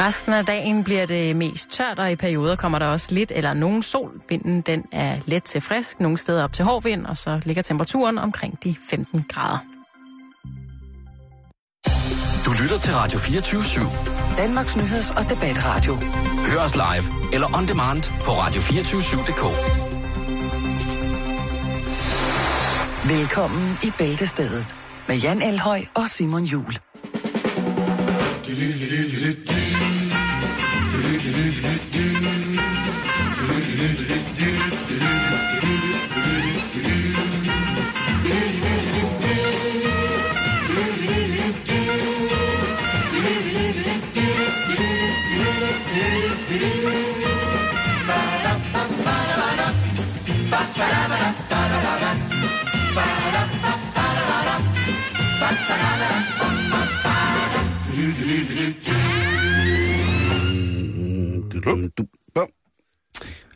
Resten af dagen bliver det mest tørt, og i perioder kommer der også lidt eller nogen sol. Vinden den er let til frisk, nogle steder op til hård vind, og så ligger temperaturen omkring de 15 grader. Du lytter til Radio 24 /7. Danmarks Nyheds- og Debatradio. Hør os live eller on demand på radio247.dk. Velkommen i Bæltestedet med Jan Elhøj og Simon Jul. Lut, lut, lut. Dum, dum, bum.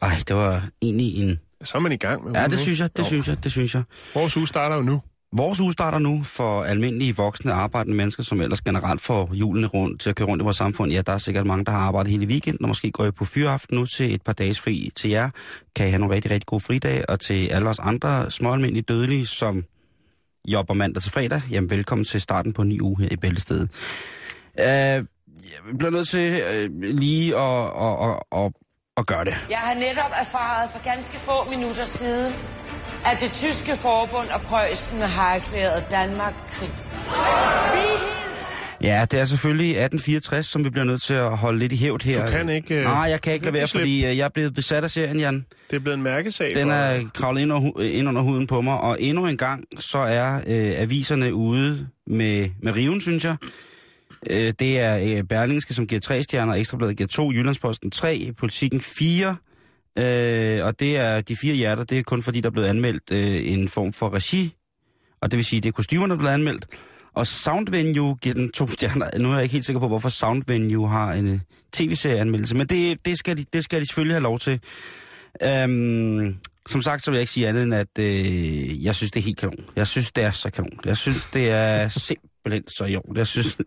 Ej, det var egentlig en... Så er man i gang med Ja, det ikke? synes jeg, det Jo. synes jeg, det synes jeg. Vores uge starter jo nu. Vores uge starter nu for almindelige voksne arbejdende mennesker, som ellers generelt får julene rundt til at køre rundt i vores samfund. Ja, der er sikkert mange, der har arbejdet hele weekenden, og måske går I på fyraften nu til et par dages fri til jer. Kan I have nogle rigtig, rigtig gode fridage, og til alle os andre små almindelige dødelige, som jobber mandag til fredag, jamen velkommen til starten på en ny uge her i Bæltestedet. Uh, jeg bliver nødt til uh, lige at, at, at, at, at gøre det. Jeg har netop erfaret for ganske få minutter siden, at det tyske forbund og Preussen har erklæret Danmark krig. Ja, det er selvfølgelig 1864, som vi bliver nødt til at holde lidt i hævd her. Du kan ikke, øh, Nej, jeg kan ikke lade være, fordi øh, jeg er blevet besat af serien, Jan. Det er blevet en mærkesag. Den for- er kravlet ind, under, hu- ind under huden på mig, og endnu en gang, så er øh, aviserne ude med, med riven, synes jeg. Øh, det er øh, Berlingske, som giver tre stjerner, Ekstrabladet giver to, Jyllandsposten tre, Politikken fire, øh, og det er de fire hjerter, det er kun fordi, der er blevet anmeldt øh, en form for regi, og det vil sige, det er kostymerne, der er blevet anmeldt. Og Soundvenue giver den to stjerner. Nu er jeg ikke helt sikker på, hvorfor Soundvenue har en øh, tv-serieanmeldelse, men det, det, skal de, det skal de selvfølgelig have lov til. Øhm, som sagt, så vil jeg ikke sige andet end, at øh, jeg synes, det er helt kanon. Jeg synes, det er så kanon. Jeg synes, det er simpelthen så jo. Jeg synes...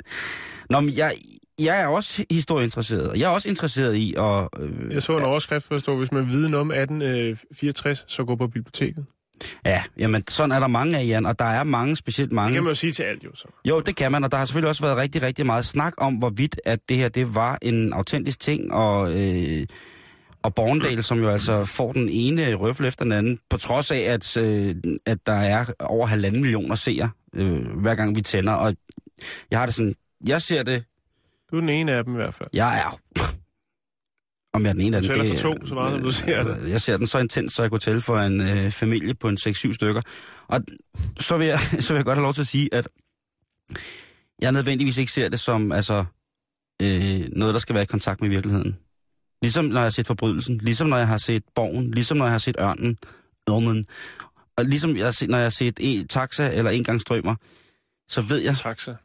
Nå, men jeg, jeg er også historieinteresseret, og jeg er også interesseret i at... Øh, Jeg så en overskrift, for at stå, hvis man vil vide noget om 1864, så gå på biblioteket. ja, jamen, sådan er der mange af, Jan, og der er mange, specielt Det mange... kan man jo sige til alt, jo så. Jo, det kan man, og der har selvfølgelig også været rigtig, rigtig meget snak om, hvorvidt at det her, det var en autentisk ting, og, øh, og Borndal, som jo altså får den ene røffel efter den anden, på trods af, at, øh, at der er over halvanden millioner seere, øh, hver gang vi tænder, og jeg har det sådan, jeg ser det, Du er den ene af dem i hvert fald. jeg er, om jeg er den ene af Du dem, det- for to, så meget som du ser det. Jeg ser den så intens, så jeg kunne tælle for en øh, familie på en 6-7 stykker. Og så vil, jeg, så vil jeg godt have lov til at sige, at jeg nødvendigvis ikke ser det som altså, øh, noget, der skal være i kontakt med virkeligheden. Ligesom når jeg har set Forbrydelsen, ligesom når jeg har set Borgen, ligesom når jeg har set Ørnen, Ørnen. Og ligesom jeg har set, når jeg har set en taxa eller en gang strømmer, så ved jeg, Taxa.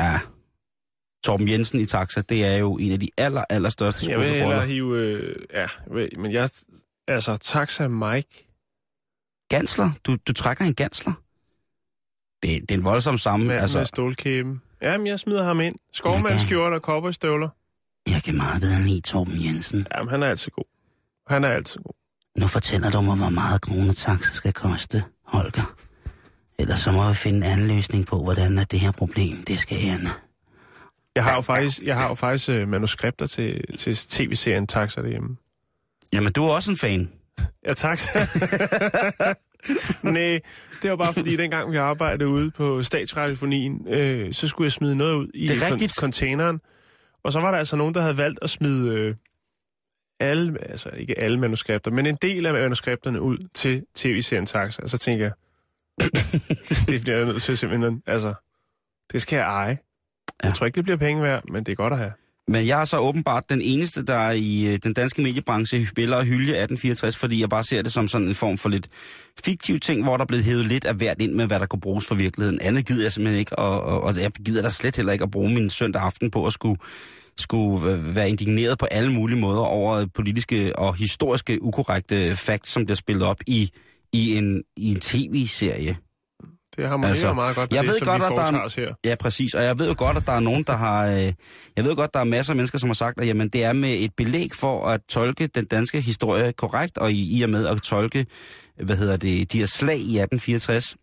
ja, Torben Jensen i Taxa, det er jo en af de aller, aller største Jeg vil hellere hive... Øh, ja, men jeg... Altså, Taxa Mike. Gansler? Du, du trækker en gansler? Det, det er en voldsom sammen. Mand altså, med stålkæben. Jamen, jeg smider ham ind. Skovmandsskjorte og cowboystøvler. jeg kan meget bedre lide Torben Jensen. Jamen, han er altid god. Han er altid god. Nu fortæller du mig, hvor meget kronetaxa skal koste, Holger. Ellers så må vi finde en anden løsning på, hvordan at det her problem, det skal ende. Jeg har jo faktisk, jeg har jo faktisk øh, manuskripter til, til tv-serien Taxa derhjemme. Jamen, du er også en fan. Ja, Taxa. Nej, det var bare fordi, dengang vi arbejdede ude på statsradiofonien, øh, så skulle jeg smide noget ud i Det er rigtigt. containeren. Og så var der altså nogen, der havde valgt at smide øh, alle, altså ikke alle manuskripter, men en del af manuskripterne ud til tv-serien Taxa. Og så tænker jeg, det bliver jeg nødt til simpelthen, altså, det skal jeg eje. Ja. Jeg tror ikke, det bliver penge værd, men det er godt at have. Men jeg er så åbenbart den eneste, der i øh, den danske mediebranche spiller og hylde 1864, fordi jeg bare ser det som sådan en form for lidt fiktiv ting, hvor der er blevet hævet lidt af hvert ind med, hvad der kunne bruges for virkeligheden. Andet gider jeg simpelthen ikke, og, og, og jeg gider da slet heller ikke at bruge min søndag aften på at skulle, skulle øh, være indigneret på alle mulige måder over politiske og historiske ukorrekte facts, som bliver spillet op i, i en, i en tv-serie. Det harmonerer Altså, meget godt med jeg det, ved som godt, vi at der er os her. Ja, præcis. Og jeg ved jo godt, at der er nogen, der har... Øh, jeg ved godt, der er masser af mennesker, som har sagt, at jamen, det er med et belæg for at tolke den danske historie korrekt, og i, i og med at tolke, hvad hedder det, de her slag i 1864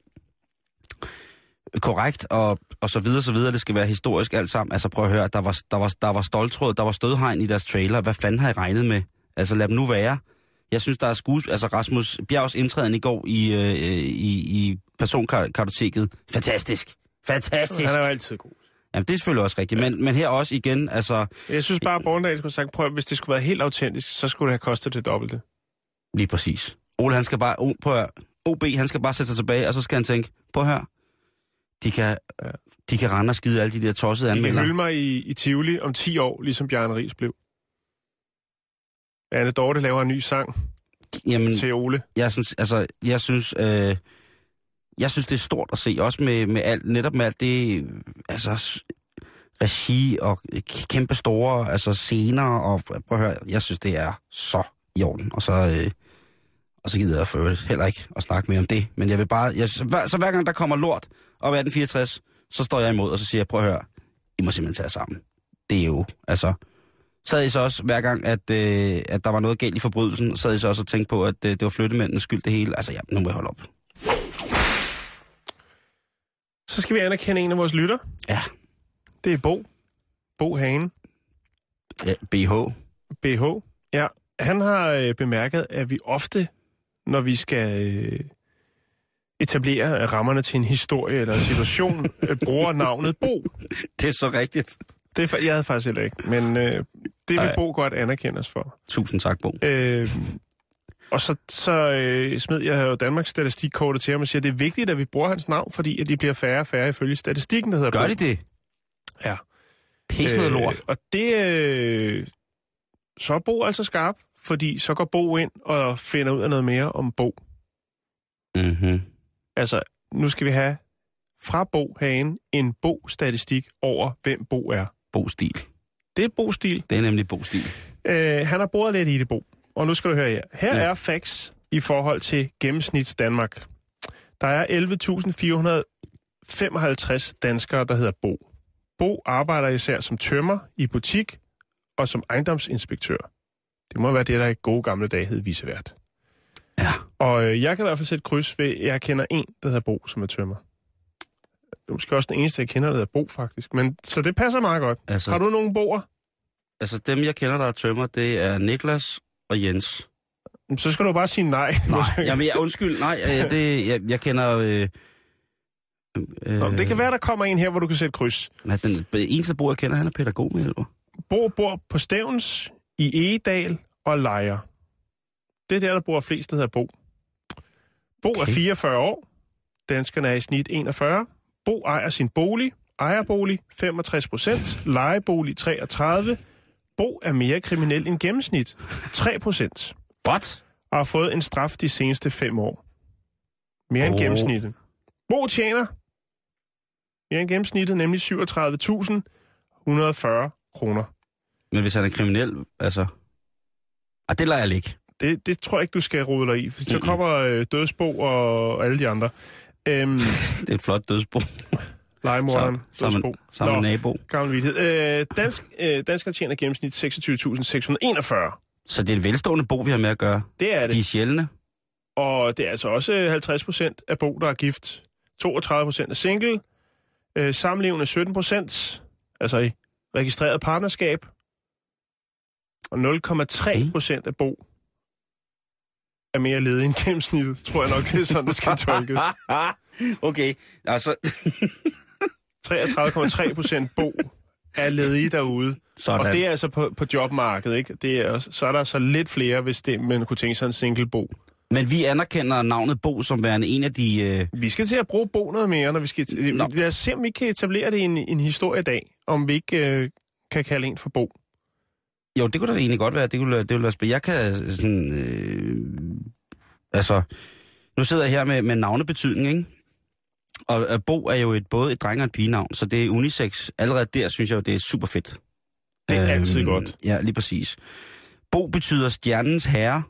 korrekt, og, og så videre, så videre. Det skal være historisk alt sammen. Altså prøv at høre, der var, der var, der var stoltråd, der var stødhegn i deres trailer. Hvad fanden har I regnet med? Altså lad dem nu være. Jeg synes, der er skues... Altså Rasmus Bjergs indtræden i går i, øh, i, i personkartoteket. Fantastisk. Fantastisk. Han er jo altid god. Jamen, det er selvfølgelig også rigtigt. Men, men her også igen, altså... Jeg synes bare, at Borgendal skulle sagt, prøv, hvis det skulle være helt autentisk, så skulle det have kostet det dobbelte. Lige præcis. Ole, han skal bare... Oh, prøv at. OB, han skal bare sætte sig tilbage, og så skal han tænke, at høre. De kan, de kan rende og skide alle de der tossede I kan anmeldere. hylde mig i, i Tivoli om 10 år, ligesom Bjarne Ries blev. Anne Dorte laver en ny sang Jamen, til Ole. jeg synes, altså, jeg synes, øh, jeg synes, det er stort at se, også med, med alt, netop med alt det, altså, regi og kæmpe store, altså, scener, og prøv at høre, jeg synes, det er så i orden, og så, øh, og så gider jeg for heller ikke at snakke mere om det, men jeg vil bare, jeg, så, hver, så hver gang der kommer lort op 1864, så står jeg imod, og så siger jeg, prøv at høre, I må simpelthen tage jer sammen. Det er jo, altså, sad I så også, hver gang, at, øh, at der var noget galt i forbrydelsen, sad I så også og tænkte på, at øh, det var flyttemændenes skyld det hele? Altså ja, nu må jeg holde op. Så skal vi anerkende en af vores lytter. Ja. Det er Bo. Bo Hagen. ja BH. BH. Ja, han har øh, bemærket, at vi ofte, når vi skal øh, etablere rammerne til en historie eller en situation, øh, bruger navnet Bo. Det er så rigtigt. Det er, jeg havde faktisk heller ikke, men øh, det vil Ej. Bo godt anerkende os for. Tusind tak, Bo. Øh, og så, så øh, smed jeg jo Danmarks statistikkortet til ham og siger, at det er vigtigt, at vi bruger hans navn, fordi at de bliver færre og færre ifølge statistikken, der hedder Gør Bo. de det? Ja. Pisse noget lort. og det... Øh, så er Bo altså skarp, fordi så går Bo ind og finder ud af noget mere om Bo. Mm-hmm. Altså, nu skal vi have fra Bo Hagen en Bo-statistik over, hvem Bo er. Bo-stil. Det er Bo-stil. Det er nemlig Bo-stil. Øh, han har boret lidt i det, Bo. Og nu skal du høre her. Her Ja. er facts i forhold til gennemsnits Danmark. Der er 11.455 danskere, der hedder Bo. Bo arbejder især som tømmer i butik og som ejendomsinspektør. Det må være det, der i gode gamle dage hed visevært. Ja. Og øh, jeg kan i hvert fald sætte kryds ved, at jeg kender en, der hedder Bo, som er tømmer. Det er måske også den eneste, jeg kender, der hedder Bo, faktisk. Men, så det passer meget godt. Altså, Har du nogen boer? altså, dem jeg kender, der er tømmer, det er Niklas og Jens. Så skal du bare sige nej. Nej, jamen, jeg, undskyld, nej, øh, det, jeg, jeg kender... Øh, øh, Nå, det kan være, der kommer en her, hvor du kan sætte kryds. Nej, den eneste bror, jeg kender, han er pædagogmedhjælper. Bo bor på Stævns, i Egedal og Lejre. Det er der, der bor flest, der hedder Bo. Bo okay. er Okay. 44 år. Danskerne er i snit 41. Bo ejer sin bolig. Ejerbolig 65 procent. Lejebolig 33. Bo er mere kriminel end gennemsnit. 3 procent. What? Og har fået en straf de seneste fem år. Mere end Åh. gennemsnittet. Bo tjener mere end gennemsnittet, nemlig 37.140 kroner. Men hvis han er kriminel, altså... Ah, det lader jeg ligge. Det, det tror jeg ikke, du skal rode dig i, for så kommer øh, Dødsbo og alle de andre. Øhm, Det er et flot dødsbo. legemorderen, Sammen, Dødsbo. sammen Nå, nabo. gammel vittighed. Øh, dansk, øh, danskere tjener gennemsnit 26.641. Så det er et velstående bo, vi har med at gøre. Det er det. De er sjældne. Og det er altså også 50 procent af bo, der er gift. 32 procent er single. Øh, samlevende 17 procent, altså i registreret partnerskab. Og 0,3 procent af bo er mere ledig end gennemsnittet. Tror jeg nok, det er sådan, det skal tolkes. okay, altså... 33,3 procent bo er ledige derude. Sådan. Og det er altså på, på jobmarkedet, ikke? Det er, så er der så lidt flere, hvis det, man kunne tænke sig en single bo. Men vi anerkender navnet Bo som værende en af de... Øh... Vi skal til at bruge bo noget mere, når vi skal... Nå. Lad os se, om vi kan etablere det i en, en historie i dag, om vi ikke øh, kan kalde en for bo. Jo, det kunne da egentlig godt være. Det kunne, det ville være spændende. Jeg kan sådan... Øh... Altså, nu sidder jeg her med, med navnebetydning, ikke? Og øh, Bo er jo et, både et dreng- og et pigenavn, så det er unisex. Allerede der synes jeg jo, det er super fedt. Det er altid godt. Ja, lige præcis. Bo betyder stjernens herre,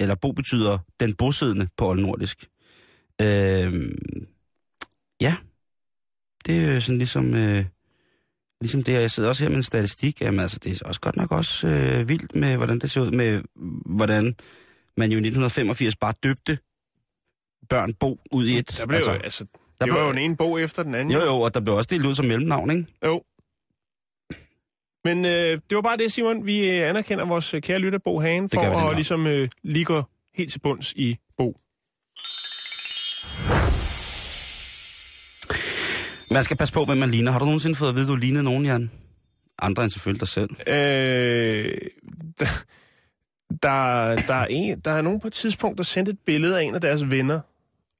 eller Bo betyder den bosiddende på oldnordisk. Øhm, Det er jo sådan ligesom... Øh, ligesom det, og jeg sidder også her med en statistik. Jamen altså, det er også godt nok også øh, vildt med, hvordan det ser ud med, hvordan man jo i 1985 bare døbte børn bo ud i et... Der blev altså, jo, altså, der det var blev- jo en ene bog efter den anden. Jo, jo, og der blev også delt ud som mellemnavn, ikke? Jo. Men øh, det var bare det, Simon. Vi øh, anerkender vores øh, kære lytter, Bo Hagen, for at ligesom øh, lige gå helt til bunds i Bo. Man skal passe på, hvem man ligner. Har du nogensinde fået at vide, at du lignede nogen, Jan? Andre end selvfølgelig dig selv. Øh, der, der, er en, der er nogen på et tidspunkt, der sendte et billede af en af deres venner,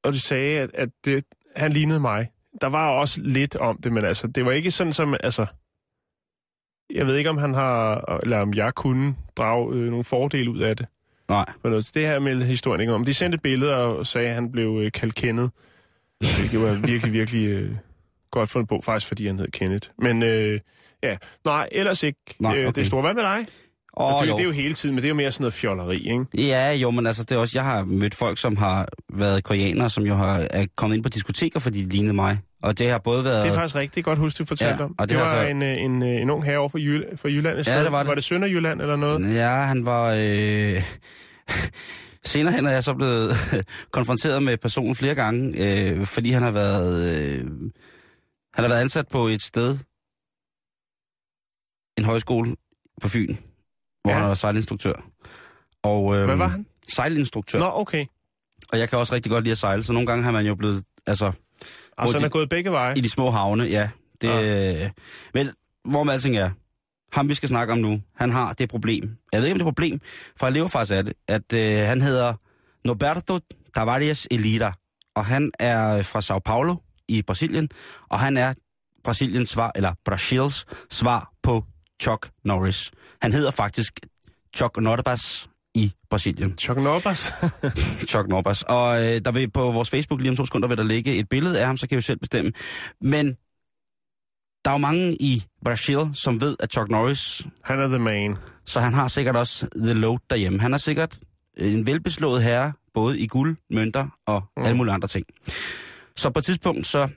og de sagde, at, at det, han lignede mig. Der var også lidt om det, men altså, det var ikke sådan som, altså... Jeg ved ikke, om han har, eller om jeg kunne drage øh, nogle fordele ud af det. Nej. For noget. Det her med historien ikke om. De sendte billeder og sagde, at han blev øh, kaldt Kenneth. Det var virkelig, virkelig øh, godt fundet på, faktisk fordi han hed Kenneth. Men øh, ja, nej, ellers ikke Nej, nej, okay. okay. det store. Hvad med dig? Oh, det, jo. det er jo hele tiden, men det er jo mere sådan noget fjolleri, ikke? Ja, jo, men altså, det er også, jeg har mødt folk, som har været koreanere, som jo har, er kommet ind på diskoteker, fordi de lignede mig. Og det har både været... Det er faktisk rigtigt godt huske, du fortalte Ja, om. og det, det var så- en, øh, en, øh, en ung herre over for, Jyl- for Jylland Ja, sted. det var det. Var det Sønderjylland eller noget? Ja, han var... Øh... Senere hen er jeg så blevet konfronteret med personen flere gange, øh, fordi han har været... Øh... Han har været ansat på et sted, en højskole på Fyn, hvor Ja. han var sejlinstruktør. Og, øh, Hvad var han? Sejlinstruktør. Nå, okay. Og jeg kan også rigtig godt lide at sejle, så nogle gange har man jo blevet... Altså, Altså, han er gået begge veje. i de små havne, ja. Det, ja. Men hvor med alting er, ham vi skal snakke om nu, han har det problem. Jeg ved ikke, om det er et problem, for han lever faktisk af det, at øh, han hedder Norberto Tavares Elida, og han er fra Sao Paulo i Brasilien, og han er Brasiliens svar, eller Brasils svar på Chuck Norris. Han hedder faktisk Chuck Norris i Brasilien. Chuck Norris. Chuck Norris. Og øh, der vil på vores Facebook lige om to sekunder vil der ligge et billede af ham, så kan I jo selv bestemme. Men der er jo mange i Brasil, som ved, at Chuck Norris, han er the man. så han har sikkert også the load derhjemme. Han er sikkert en velbeslået herre, både i guld, mønter og mm. alle mulige andre ting. Så på et tidspunkt, så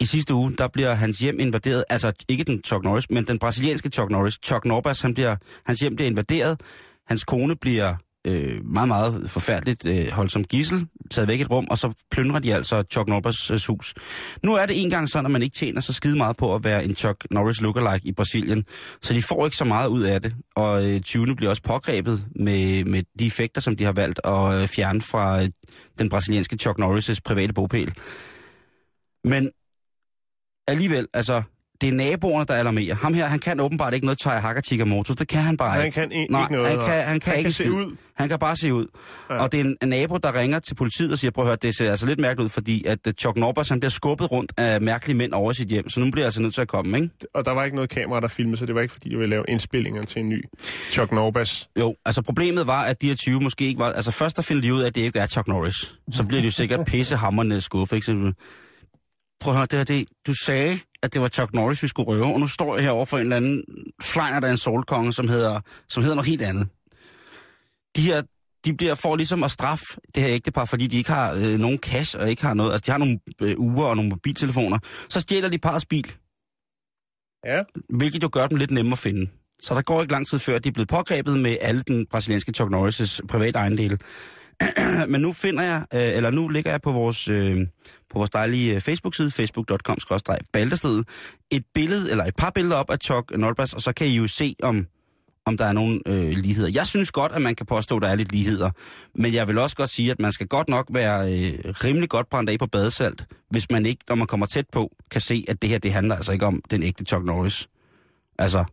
i sidste uge, der bliver hans hjem invaderet, altså ikke den Chuck Norris, men den brasilianske Chuck Norris. Chuck Norris, han bliver, hans hjem bliver invaderet. Hans kone bliver øh, meget, meget forfærdeligt øh, holdt som gissel, taget væk et rum, og så plyndrer de altså Chuck Norris øh, hus. Nu er det engang sådan, at man ikke tjener så skide meget på at være en Chuck Norris lookalike i Brasilien, så de får ikke så meget ud af det. Og øh, 20. bliver også pågrebet med, med de effekter, som de har valgt at øh, fjerne fra øh, den brasilianske Chuck Norris' private bogpæl. Men alligevel, altså, det er naboerne, der alarmerer. Ham her, han kan åbenbart ikke noget Taya Hakachika Moto. Det kan han bare Han ikke. kan i- Nej, ikke noget. han kan, han kan han ikke kan se skide. ud. Han kan bare se ud. Ja. Og det er en, en nabo, der ringer til politiet og siger, prøv at høre, det ser altså lidt mærkeligt ud, fordi at uh, Chuck Norris, han bliver skubbet rundt af mærkelige mænd over sit hjem, så nu bliver jeg altså nødt til at komme, ikke? Og der var ikke noget kamera, der filmede, så det var ikke, fordi de ville lave indspillinger til en ny Chuck Norris. Jo, altså problemet var, at de her 20 måske ikke var... Altså først der finder de ud af, at det ikke er Chuck Norris. Så bliver de jo sikkert pissehammerende skuffet, ikke? Prøv at høre, det her, det, du sagde, at det var Chuck Norris, vi skulle røve, og nu står jeg herovre for en eller anden flyner, der er en solkonge, som hedder, som hedder noget helt andet. De her, de bliver for ligesom at straffe det her ægtepar, fordi de ikke har øh, nogen cash og ikke har noget. Altså, de har nogle øh, uger og nogle mobiltelefoner. Så stjæler de parets bil, Ja. hvilket jo gør dem lidt nemmere at finde. Så der går ikke lang tid før, de er blevet pågrebet med alle den brasilianske Chuck Norris' private ejendele. Men nu finder jeg, øh, eller nu ligger jeg på vores, øh, på vores dejlige øh, Facebook-side, facebook.com baldersted et billede, eller et par billeder op af Chuck Norris, og så kan I jo se, om, om der er nogle øh, ligheder. Jeg synes godt, at man kan påstå, at der er lidt ligheder, men jeg vil også godt sige, at man skal godt nok være øh, rimelig godt brændt af på badesalt, hvis man ikke, når man kommer tæt på, kan se, at det her, det handler altså ikke om den ægte Chuck Norris. Altså,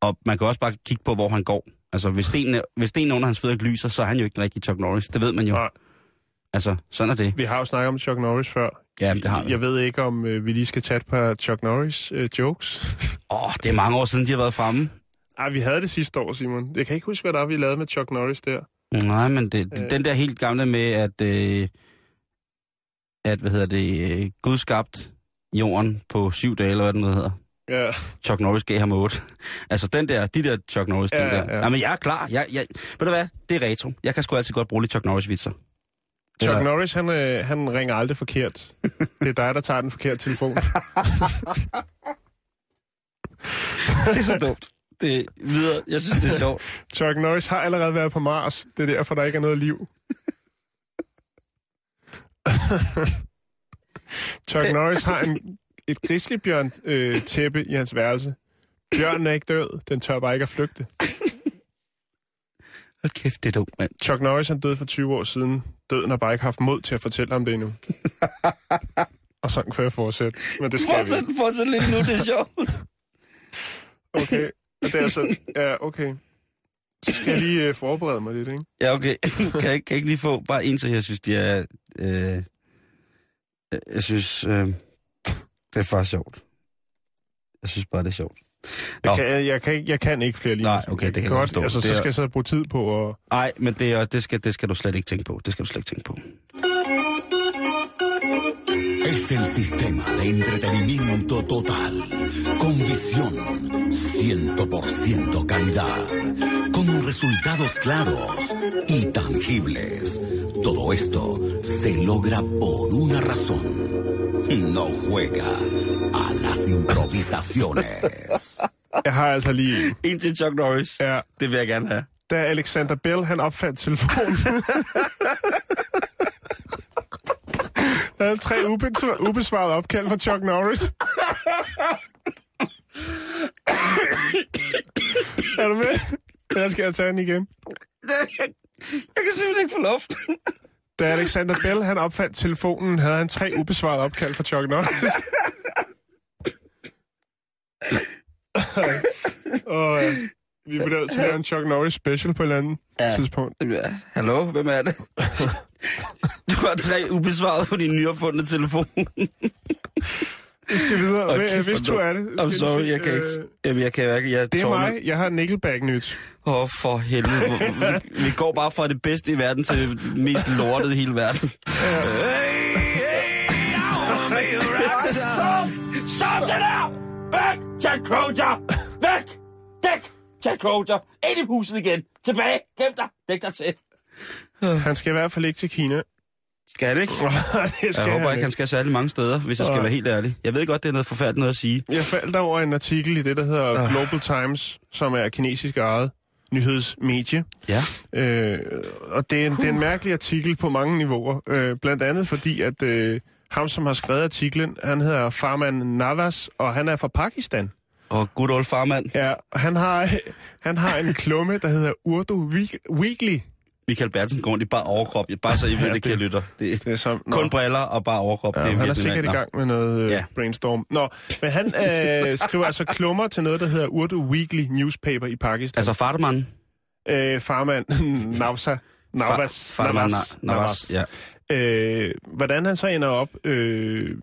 og man kan også bare kigge på, hvor han går. Altså, hvis stenen, hvis stenen under hans fødder lyser, så er han jo ikke den rigtige Chuck Norris. Det ved man jo. Nej. Altså, sådan er det. Vi har jo snakket om Chuck Norris før. Ja, det har vi. Jeg ved ikke, om øh, vi lige skal tage et par Chuck Norris øh, jokes. Åh, oh, det er mange år siden, de har været fremme. Ej, vi havde det sidste år, Simon. Jeg kan ikke huske, hvad der er, vi lavede med Chuck Norris der. Nej, men det, Øh. den der helt gamle med, at, øh, at hvad hedder det, øh, Gud skabt jorden på syv dage, eller hvad den hedder. Ja, Chuck Norris gav ham otte. Altså den der, de der Chuck Norris ting Ja, der. ja. Jamen jeg er klar. Jeg, jeg, ved du hvad, det er retro. Jeg kan sgu altid godt bruge lidt Chuck Norris vitser. Chuck Eller- Norris, han, øh, han ringer aldrig forkert. Det er dig, der tager den forkerte telefon. Det er så dumt. Det er videre. Jeg synes, det er sjovt. Chuck Norris har allerede været på Mars. Det er derfor, der ikke er noget liv. Chuck Norris har en, et grizzlybjørn øh, tæppe i hans værelse. Bjørnen er ikke død. Den tør bare ikke at flygte. Hold kæft, det er dumt, mand. Chuck Norris han døde for 20 år siden. Døden har bare ikke haft mod til at fortælle ham det endnu. Og sådan kan jeg fortsætte. Men det skal vi Fortsæt, ikke. fortsæt lidt nu, det er sjovt. Okay. Og det er så... Ja, okay. Så skal jeg lige øh, forberede mig lidt, ikke? Ja, okay. Kan jeg, ikke- kan jeg ikke lige få bare en til, jeg synes, de er... Øh, jeg synes, øh, det er faktisk sjovt. Jeg synes bare, det er sjovt. Nå. Jeg kan, jeg, jeg, kan, ikke, jeg kan ikke flere lige. Nej, okay, det kan jeg godt forstå. Altså, så skal jeg så bruge tid på at... Nej, men det, er, det, skal, det skal du slet ikke tænke på. Det skal du slet ikke tænke på. Es el sistema de entretenimiento total, con visión, 100% calidad, con resultados claros y tangibles. Todo esto se logra por una razón. No juega a las improvisaciones. Jeg har altså lige... En til Chuck Norris. Ja, Det vil jeg gerne have. da Alexander Bell, han opfandt telefonen. Der havde tre ubesvar- ubesvarede opkald fra Chuck Norris. er du med? Der skal jeg tage den igen. Jeg kan simpelthen ikke få luft. Da Alexander Bell, han opfandt telefonen, havde han tre ubesvarede opkald fra Chuck Norris. Og øh, vi til at lave en Chuck Norris special på et eller andet ja. tidspunkt. Hallo, hvem er det? Du har tre ubesvaret på din nyopfundne telefon. Vi skal videre. Okay, Hvis du er det. I'm sorry, jeg kan øh, ikke. Jamen, jeg kan ikke. Jeg Det er mig. Jeg har Nickelback-nyt. Åh, oh, for helvede. Vi, vi går bare fra det bedste i verden til det mest lortede i hele verden. Stop det der! Væk! Jack Croger! Væk! Jack Croger! Ind i huset igen! Tilbage! Gem dig! Dæk dig til! Han skal i hvert fald ikke til Kina. Skal han ikke? det skal Jeg håber ikke, han skal særlig mange steder, hvis jeg skal være helt ærlig. Jeg ved godt, det er noget forfærdeligt noget at sige. Jeg faldt over en artikel i det, der hedder Ah. Global Times, som er kinesisk ejet nyhedsmedie. Ja. Øh, og det er, en, det er en mærkelig artikel på mange niveauer. Øh, blandt andet fordi, at øh, ham, som har skrevet artiklen, han hedder Farman Navas, og han er fra Pakistan. Og good old farmand. Ja, han har, han har en klumme, der hedder Urdu Week- Weekly. Michael Bertelsen går rundt i bare overkrop. Bare så I ved, Ja, det, det- lytter. Det Det er som, kun briller og bare overkrop. Ja, det er han er sikkert i gang med noget øh, Ja. brainstorm. Nå, men han øh, skriver altså klummer til noget, der hedder Urdu Weekly Newspaper i Pakistan. Altså Fartemann. øh, farmand Navsa. Navas. Fartemann Navas. Navas. Ja. Øh, hvordan han så ender op øh,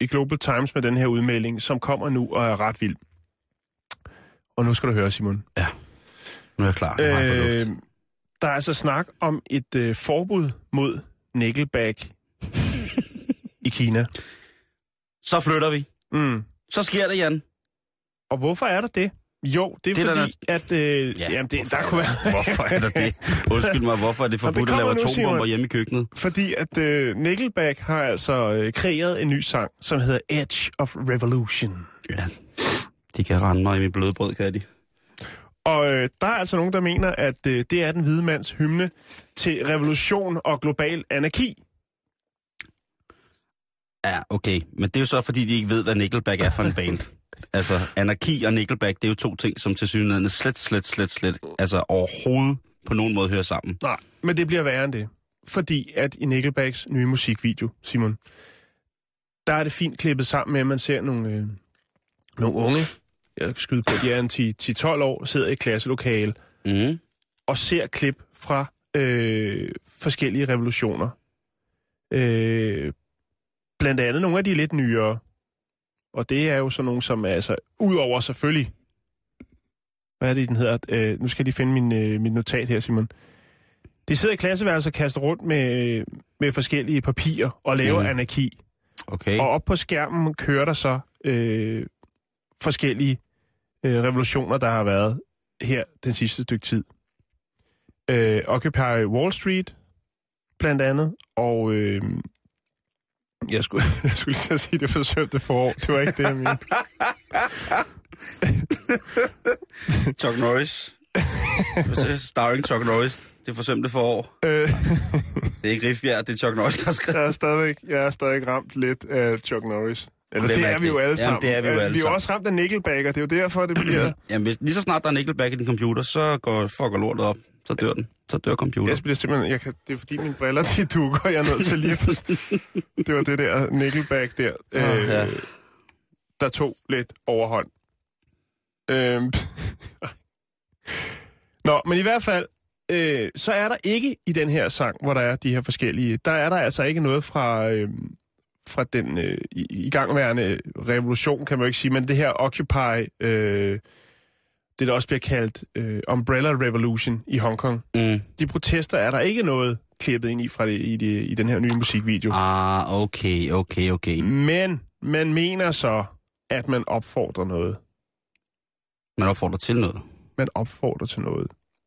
i Global Times med den her udmelding, som kommer nu og er ret vild. Og nu skal du høre, Simon. Nu er jeg klar. Jeg Øh, der er altså snak om et øh, forbud mod Nickelback i Kina. Så flytter vi. Mm. Så sker det, Jan. Og hvorfor er der det? Jo, det er Det fordi, der at... Øh, ja, jamen, det, der er kunne være... Hvorfor er der det? Undskyld mig, hvorfor er det forbudt at lave atombomber hjemme i køkkenet? Fordi at øh, Nickelback har altså øh, kreeret en ny sang, som hedder Edge of Revolution. Ja. De kan rende mig i mit bløde brød, kan de. Og øh, der er altså nogen, der mener, at øh, det er den hvide mands hymne til revolution og global anarki. Ja, okay. Men det er jo så, fordi de ikke ved, hvad Nickelback er for en band. altså, anarki og Nickelback, det er jo to ting, som til synligheden slet, slet, slet, slet, altså overhovedet på nogen måde hører sammen. Nej, men det bliver værre end det. Fordi at i Nickelbacks nye musikvideo, Simon, der er det fint klippet sammen med, at man ser nogle, øh, nogle unge, jeg skyde på, de er en 10-12 år, sidder i et klasselokale, Mm. og ser klip fra øh, forskellige revolutioner. Øh, blandt andet nogle af de lidt nyere. Og det er jo sådan nogle, som er altså, udover selvfølgelig, hvad er det, den hedder? Øh, nu skal de finde min, øh, mit notat her, Simon. De sidder i klasseværelset og kaster rundt med, med forskellige papirer og laver mm. anarki. Okay. Og op på skærmen kører der så øh, forskellige øh, revolutioner, der har været her den sidste stykke tid. Øh, Occupy Wall Street, blandt andet, og øh, jeg, skulle, jeg skulle lige til at sige det forsømte forår. Det var ikke det, jeg mente. Chuck Norris. Starring Chuck Norris. Det forsømte forår. Øh, Det er ikke Rifbjerg, det er Chuck Norris, der har skrevet. jeg, er stadigvæk, jeg er stadig ramt lidt af Chuck Norris. Eller det er vi jo alle Jamen, sammen. det er vi jo alle vi er jo også ramt af Nickelback, og det er jo derfor, det bliver... Jamen, hvis, lige så snart der er Nickelback i din computer, så går, fucker lortet op. Så dør den. Så dør computer. Jeg bliver simpelthen... Jeg kan, det er fordi mine briller, de dukker. Jeg er nødt til lige. Det var det der Nickelback der. Øh, ja. Der tog lidt overhånd. Øh, Nå, men i hvert fald, øh, så er der ikke i den her sang, hvor der er de her forskellige... Der er der altså ikke noget fra... Øh, fra den øh, igangværende revolution, kan man jo ikke sige, men det her Occupy, øh, det der også bliver kaldt øh, Umbrella Revolution i Hongkong. Mm. De protester er der ikke noget klippet ind i fra det, i, det, i den her nye musikvideo. Ah, okay, okay, okay. Men man mener så, at man opfordrer noget. Man opfordrer til noget Man opfordrer til noget.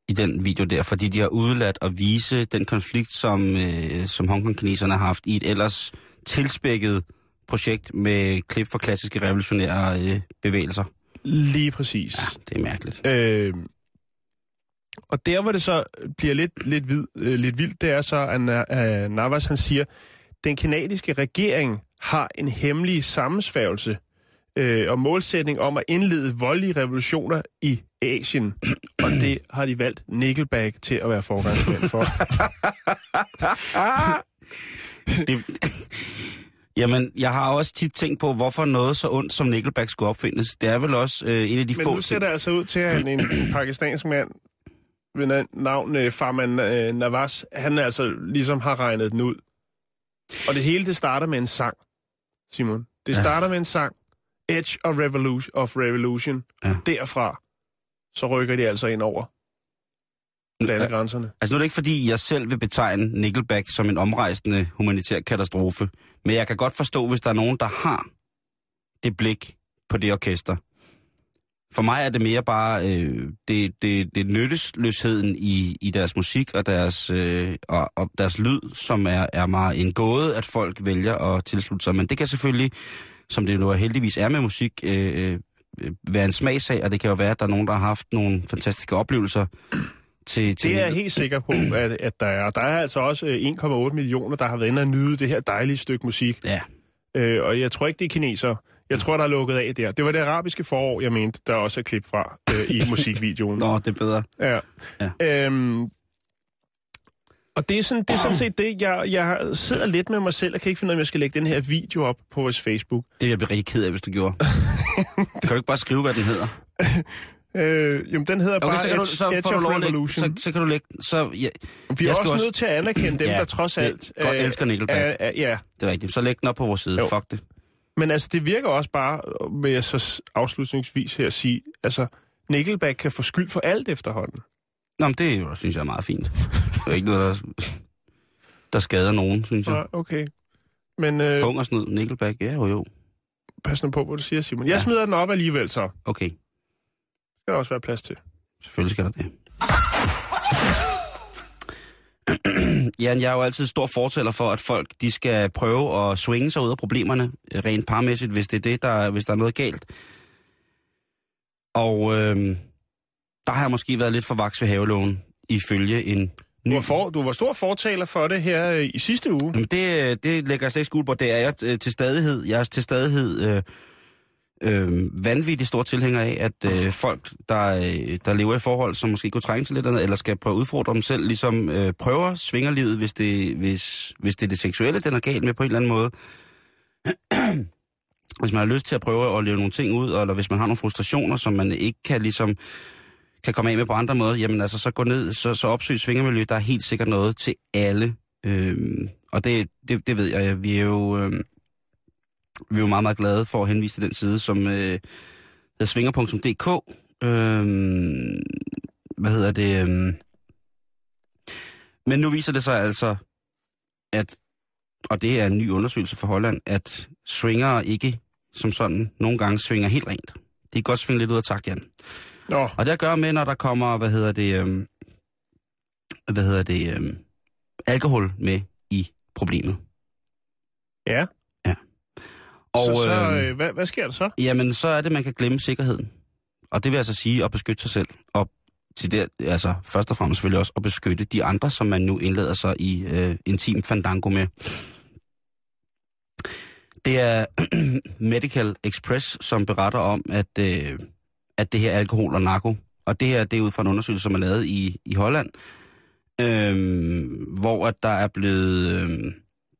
i den video der, fordi de har udladt at vise den konflikt, som, øh, som Hongkong-kineserne har haft i et ellers tilspækket projekt med klip fra klassiske revolutionære øh, bevægelser. Lige præcis. Ja, det er mærkeligt. Øh, og der, hvor det så bliver lidt, lidt, vid, øh, lidt vildt, det er så, at øh, Navas han siger, den kanadiske regering har en hemmelig sammensværgelse øh, og målsætning om at indlede voldelige revolutioner i Asien. og det har de valgt Nickelback til at være forgangsmænd for. Det, jamen, jeg har også tit tænkt på, hvorfor noget så ondt som Nickelback skulle opfindes. Det er vel også øh, en af de Men få... nu ser det altså ud til, at en, en pakistansk mand ved na- navn øh, Farman øh, Navas, han altså ligesom har regnet den ud. Og det hele, det starter med en sang, Simon. Det Ja. starter med en sang. Edge of Revolution. Of Revolution. Ja. Derfra, så rykker de altså ind over landegrænserne. Altså nu er det ikke fordi, jeg selv vil betegne Nickelback som en omrejsende humanitær katastrofe, men jeg kan godt forstå, hvis der er nogen, der har det blik på det orkester. For mig er det mere bare øh, det, det, det nyttesløsheden i, i deres musik og deres, øh, og, og deres lyd, som er, er meget en gåde, at folk vælger at tilslutte sig. Men det kan selvfølgelig, som det nu heldigvis er med musik, øh, øh, være en smagsag, og det kan jo være, at der er nogen, der har haft nogle fantastiske oplevelser til, til Det er jeg helt sikker på, at, at der er. Der er altså også øh, 1,8 millioner, der har været inde og nyde det her dejlige stykke musik. Ja, Øh, og jeg tror ikke, det er kineser. Jeg tror, der er lukket af der. Det var det arabiske forår, jeg mente, der også er klip fra øh, i musikvideoen. Nå, det er bedre. Ja. Ja. Øhm, og det er, sådan, det er sådan set det, jeg, jeg sidder lidt med mig selv, og kan ikke finde ud af, om jeg skal lægge den her video op på vores Facebook. Det vil jeg blive rigtig ked af, hvis du gjorde. kan du ikke bare skrive, hvad den hedder? Øh, jamen, den hedder Okay, bare så kan du, Edge, så Edge du of at lægge, Revolution. så, så kan du lægge, så, ja, Vi er jeg også, også- nødt til at anerkende dem, Ja, der trods alt... godt elsker Nickelback. Er, er, ja, det er rigtigt. Så læg den op på vores side. Jo. Fuck det. men altså, det virker også bare, vil jeg så afslutningsvis her sige, altså, Nickelback kan få skyld for alt efterhånden. Nå, men det er jo, synes jeg er meget fint. Det er ikke noget, der, der skader nogen, synes jeg. Ja, okay. Men øh, Hungersnød, Nickelback, ja jo jo. pas nu på, hvad du siger, Simon. Jeg Ja. smider den op alligevel, så Okay, skal der også være plads til. selvfølgelig skal der det. Jan, jeg er jo altid stor fortæller for, at folk de skal prøve at swinge sig ud af problemerne, øh, rent parmæssigt, hvis det er det, der, hvis der er noget galt. Og øh, der har jeg måske været lidt for vaks ved havelågen, ifølge en Du var, for, du var stor fortaler for det her øh, i sidste uge. Jamen det, det lægger jeg slet ikke skuld på. Det er jeg øh, til stadighed. Jeg er til stadighed øh, øh, vanvittigt stor tilhænger af, at øh, folk, der, øh, der lever i forhold, som måske kunne trænge til lidt andet, eller skal prøve at udfordre dem selv, ligesom øh, prøver svingerlivet, hvis det, hvis, hvis det er det seksuelle, den er galt med på en eller anden måde. hvis man har lyst til at prøve at leve nogle ting ud, eller hvis man har nogle frustrationer, som man ikke kan ligesom kan komme af med på andre måder, jamen altså så gå ned, så, så opsøg svingermiljø, der er helt sikkert noget til alle. Øhm, og det, det, det ved jeg, vi er jo, øhm, vi er jo meget, meget glade for at henvise til den side, som øh, hedder svinger.dk. Øhm, hvad hedder det? Øhm, men nu viser det sig altså, at, og det er en ny undersøgelse for Holland, at swingere ikke som sådan nogle gange svinger helt rent. De kan godt svinge lidt ud af takt, Jan. Nå, Og det gøre med, når der kommer, hvad hedder det, øhm, hvad hedder det, øhm, alkohol med i problemet. Ja. Og, så, så øhm, øh, hvad, hvad sker der så? Jamen, så er det, man kan glemme sikkerheden. Og det vil altså sige at beskytte sig selv. Og til det, altså først og fremmest selvfølgelig også at beskytte de andre, som man nu indlader sig i øh, intim fandango med. Det er Medical Express, som beretter om, at, øh, at det her alkohol og narko, og det her det er ud fra en undersøgelse, som er lavet i, i Holland, øh, hvor at der er blevet øh,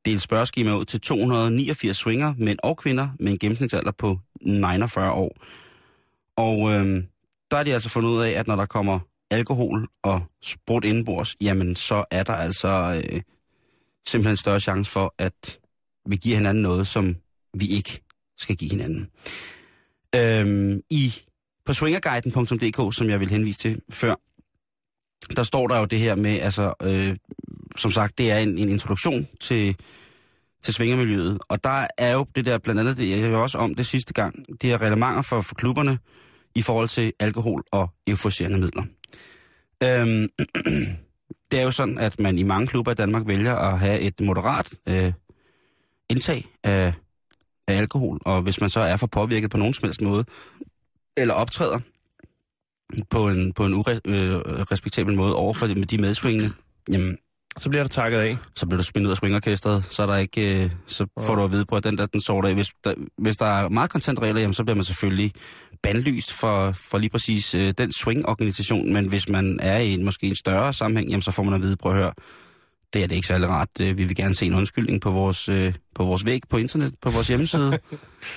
delt spørgeskema ud til 289 swinger, mænd og kvinder, med en gennemsnitsalder på 49 år. Og øh, der er de altså fundet ud af, at når der kommer alkohol og sprut indenbords, jamen så er der altså øh, simpelthen større chance for, at vi giver hinanden noget, som vi ikke skal give hinanden. Øhm, I på swingerguiden.dk, som jeg vil henvise til før, der står der jo det her med, altså, øh, som sagt, det er en, en introduktion til, til svingermiljøet. Og der er jo det der, blandt andet, det, jeg var også om det sidste gang, det her reglementer for, for klubberne i forhold til alkohol og euforiserende midler. Øhm, det er jo sådan, at man i mange klubber i Danmark vælger at have et moderat øh, indtag af, af alkohol, og hvis man så er for påvirket på nogen som helst måde, eller optræder på en, på en urespektabel øh, måde overfor de, de medsvingende, jamen, så bliver du takket af. så bliver du smidt ud af swingorkestret, så, er der ikke, øh, så får du at vide på, at den der, den sort af. Hvis der, hvis der er meget kontant regler, jamen, så bliver man selvfølgelig bandlyst for, for lige præcis øh, den swing-organisation, men hvis man er i en, måske en større sammenhæng, jamen, så får man at vide, prøv at høre, det er det ikke særlig rart. Øh, Vi vil gerne se en undskyldning på vores, øh, på vores væg på internet, på vores hjemmeside.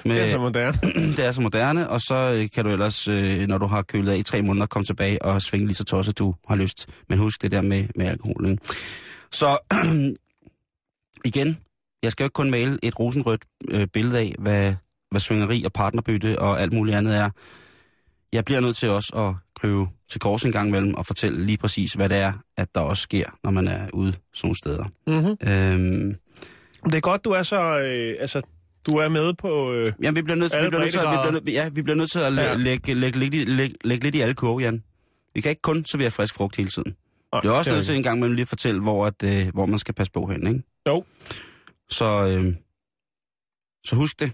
Med, Det er så moderne. det er så moderne, og så øh, kan du ellers, når du har kølet af i tre måneder, komme tilbage og svinge lige så tosset, du har lyst. Men husk det der med, med alkohol. Ikke? Så igen, jeg skal jo ikke kun male et rosenrødt billede af, hvad, hvad svingeri og partnerbytte og alt muligt andet er. Jeg bliver nødt til også at kryve til kors en gang imellem og fortælle lige præcis, hvad det er, at der også sker, når man er ude sådan nogle steder. Mm-hmm. Øhm, Det er godt, du er så... Øh, altså, du er med på... Øh, Ja, vi bliver nødt til, vi Alle bliver nødt til, at- vi bliver nødt, ja, vi bliver nødt til at læ- Ja. lægge, lægge, lægge, lægge, lægge, lidt i alle kurve, Jan. Vi kan ikke kun servere frisk frugt hele tiden. nej, Det er også det nødt til en gang imellem lige at fortælle, hvor, at, øh, hvor man skal passe på hen, ikke? Jo. Så, øh, så husk det,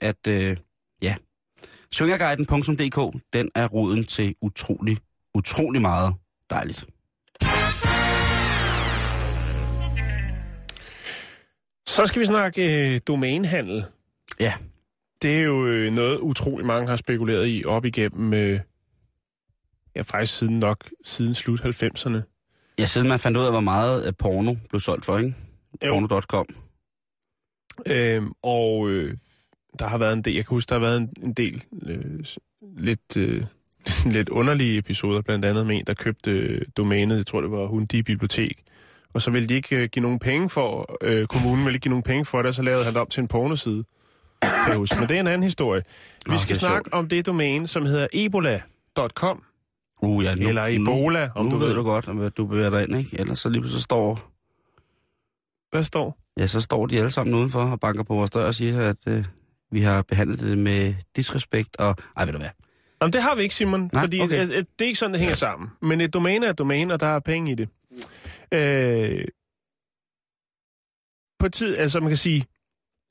at øh, ja, swingerguiden.dk, den er roden til utrolig, utrolig meget dejligt. Så skal vi snakke øh, domænehandel. Ja. Det er jo øh, noget, utrolig mange har spekuleret i op igennem... Øh, ja, faktisk siden nok, siden slut 90'erne. Ja, siden man fandt ud af, hvor meget øh, porno blev solgt for, ikke? Porno.com. Øhm, og øh, der har været en del, jeg kan huske, der har været en, en del øh, lidt, øh, lidt underlige episoder, blandt andet med en, der købte øh, domænet, jeg tror det var Hundi Bibliotek, og så ville de ikke øh, give nogen penge for, øh, kommunen ville ikke give nogen penge for det, og så lavede han det op til en pornoside, kan jeg huske. Men det er en anden historie. Vi Nå, skal snakke om det domæne, som hedder ebola.com, Uh, ja, nu, eller Ebola, om nu, du nu ved ved. du godt, hvad du bevæger dig ind, ikke? Ellers så lige pludselig står, Hvad står? ja, så står de alle sammen udenfor og banker på vores dør og siger, at øh, vi har behandlet det med disrespekt og... Ej, ved du hvad? Jamen, det har vi ikke, Simon, Nej, fordi okay. okay. det er ikke sådan, det hænger sammen. Men et domæne er et domæne, og der er penge i det. Øh, på tid, altså man kan sige,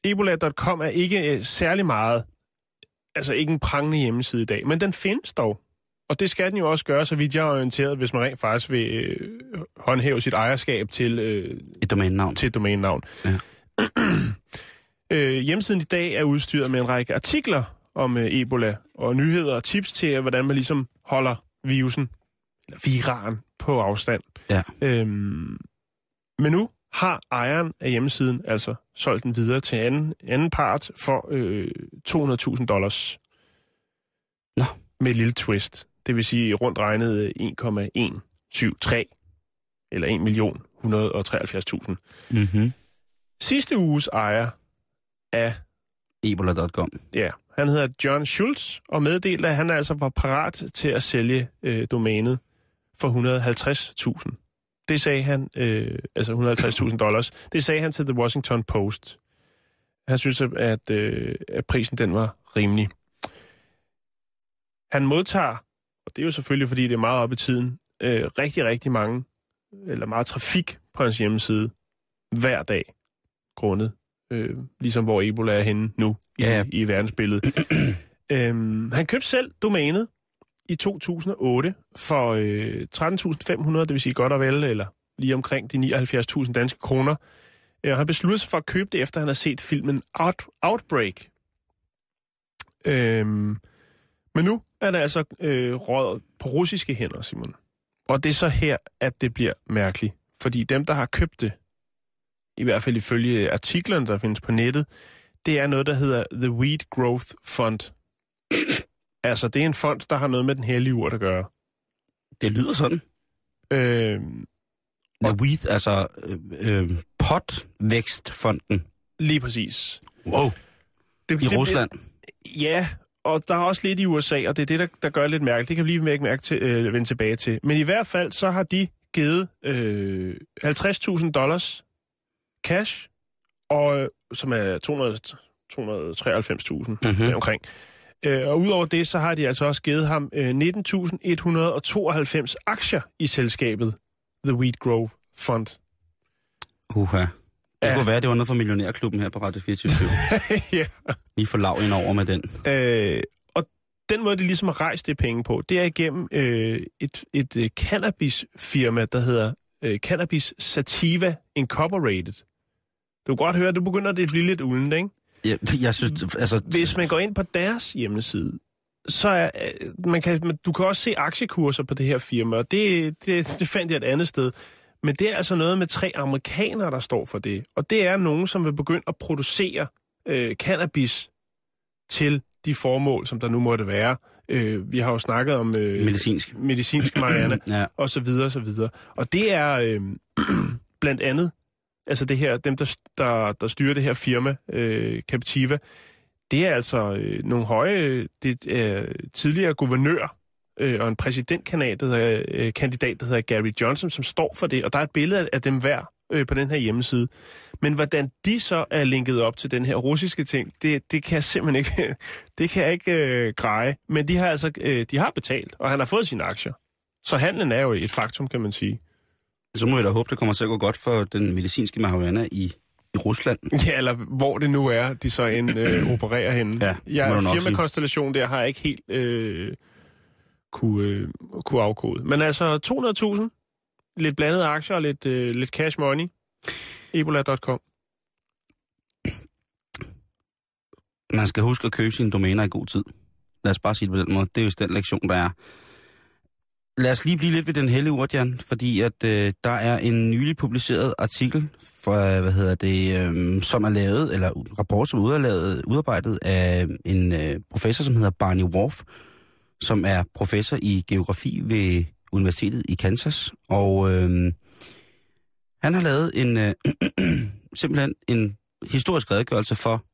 ebola.com er ikke øh, særlig meget, altså ikke en prangende hjemmeside i dag, men den findes dog. Og det skal den jo også gøre, så vidt jeg er orienteret, hvis man rent faktisk vil øh, håndhæve sit ejerskab til, øh, Et domænenavn. til et domænenavn. Ja. øh, hjemmesiden i dag er udstyret med en række artikler om øh, Ebola og nyheder og tips til, øh, hvordan man ligesom holder virusen, eller viraren, på afstand. Ja. Øhm, men nu har ejeren af hjemmesiden altså solgt den videre til anden, anden part for øh, 200.000 dollars. Nå. Med et lille twist. Det vil sige rundt regnet øh, 1,173 eller 1 million 173.000. Mm-hmm. Sidste uges ejer af, Ebola.com. ja, han hedder John Schultz, og meddelte, at han altså var parat til at sælge øh, domænet for 150.000. Det sagde han, øh, altså 150.000 dollars, det sagde han til The Washington Post. Han synes, at, øh, at prisen den var rimelig. Han modtager, og det er jo selvfølgelig, fordi det er meget op i tiden, øh, rigtig, rigtig mange eller meget trafik på hans hjemmeside hver dag, grundet, øh, ligesom hvor Ebola er henne nu i, Ja, i verdensbilledet. øhm, han købte selv domænet i 2008 for øh, 13.500, det vil sige godt og vel, eller lige omkring de 79.000 danske kroner. Øh, han besluttede sig for at købe det, efter han har set filmen Out, Outbreak. Øhm, men nu er det altså øh, røget på russiske hænder, Simon. Og det er så her, at det bliver mærkeligt. Fordi dem, der har købt det, i hvert fald ifølge artiklerne, der findes på nettet, det er noget, der hedder The Wheat Growth Fund. altså, det er en fond, der har noget med den hellige urt at gøre. Det lyder sådan. Øhm, The Weed, altså øh, øh, potvækstfonden. lige præcis. Wow. Det, I Rusland. Ja, og der er også lidt i USA, og det er det, der, der gør det lidt mærkeligt. Det kan vi lige mærke, mærke til, øh, vende tilbage til. Men i hvert fald, så har de givet øh, 50.000 dollars cash, og, øh, som er 200 293.000 mm-hmm. omkring. Øh, og udover det, så har de altså også givet ham øh, 19.192 aktier i selskabet The Wheat Grove Fund. Uha. Det Ja. kunne være, det var noget for millionærklubben her på Radio 24 ja. Lige få lav ind over med den. Øh, og den måde, de ligesom har rejst det penge på, det er igennem øh, et, et øh, cannabisfirma, der hedder øh, Cannabis Sativa Incorporated. Du kan godt høre, at du begynder det at blive lidt uldent, ikke? Ja, jeg synes, altså... Hvis man går ind på deres hjemmeside, så er, øh, man kan, du kan også se aktiekurser på det her firma, og det, det, det fandt jeg et andet sted. Men det er altså noget med tre amerikanere, der står for det. Og det er nogen, som vil begynde at producere øh, cannabis til de formål, som der nu måtte være. Øh, vi har jo snakket om øh, Medicinsk. medicinsk marihuana Ja. og så videre, og så videre. Og det er øh, blandt andet, altså det her, dem der, der, der styrer det her firma, øh, Captiva, det er altså øh, nogle høje, det er tidligere guvernør øh, og en præsidentkandidat, der hedder, øh, kandidat, der hedder Gary Johnson, som står for det, og der er et billede af- af dem hver øh, på den her hjemmeside. Men hvordan de så er linket op til den her russiske ting, det, det kan jeg simpelthen ikke, det kan jeg ikke øh, greje. Men de har altså, øh, de har betalt, og han har fået sine aktier. Så handlen er jo et faktum, kan man sige. Så må jeg da håbe, det kommer til at gå godt for den medicinske marihuana i, i Rusland. Ja, eller hvor det nu er, de så end øh, opererer henne. Ja, sige. firmakonstellation der har jeg ikke helt øh, kunne, øh, kunne afkode. Men altså 200.000, lidt blandede aktier og lidt, øh, lidt cash money. Ebola.com. Man skal huske at købe sine domæner i god tid. Lad os bare sige det på den måde. Det er jo den lektion, der er. Lad os lige blive lidt ved den hellige urt, Jan, fordi at øh, der er en nylig publiceret artikel, fra, øh, hvad hedder det, øh, som er lavet, eller rapport, som er udarbejdet, udarbejdet af en øh, professor, som hedder Barney Worf, som er professor i geografi ved Universitetet i Kansas. Og øh, han har lavet en øh, simpelthen en historisk redegørelse for,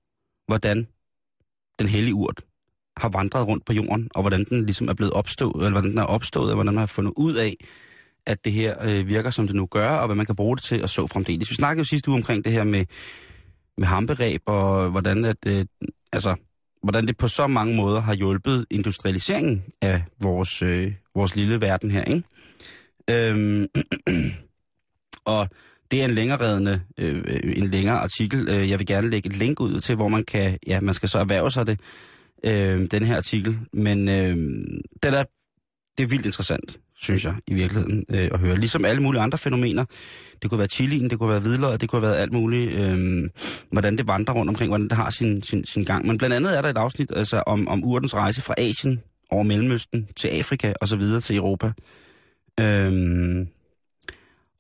hvordan den hellige urt har vandret rundt på jorden, og hvordan den ligesom er blevet opstået, eller hvordan den er opstået, og hvordan man har fundet ud af, at det her øh, virker, som det nu gør, og hvad man kan bruge det til, og så fremdeles. Vi snakkede jo sidste uge omkring det her med, med hamperæb, og hvordan, at, øh, altså, hvordan det på så mange måder har hjulpet industrialiseringen af vores, øh, vores lille verden her, ikke? Øhm, og det er en længereddende, øh, øh en længere artikel. Øh, jeg vil gerne lægge et link ud til, hvor man kan, ja, man skal så erhverve sig det, øh, den her artikel. Men øh, den er, det er vildt interessant, synes jeg, i virkeligheden, øh, at høre. Ligesom alle mulige andre fænomener. Det kunne være chilien, det kunne være hvidløg, det kunne have været alt muligt. Øh, hvordan det vandrer rundt omkring, hvordan det har sin, sin, sin gang. Men blandt andet er der et afsnit altså, om, om urtens rejse fra Asien over Mellemøsten til Afrika og så videre til Europa. Øh,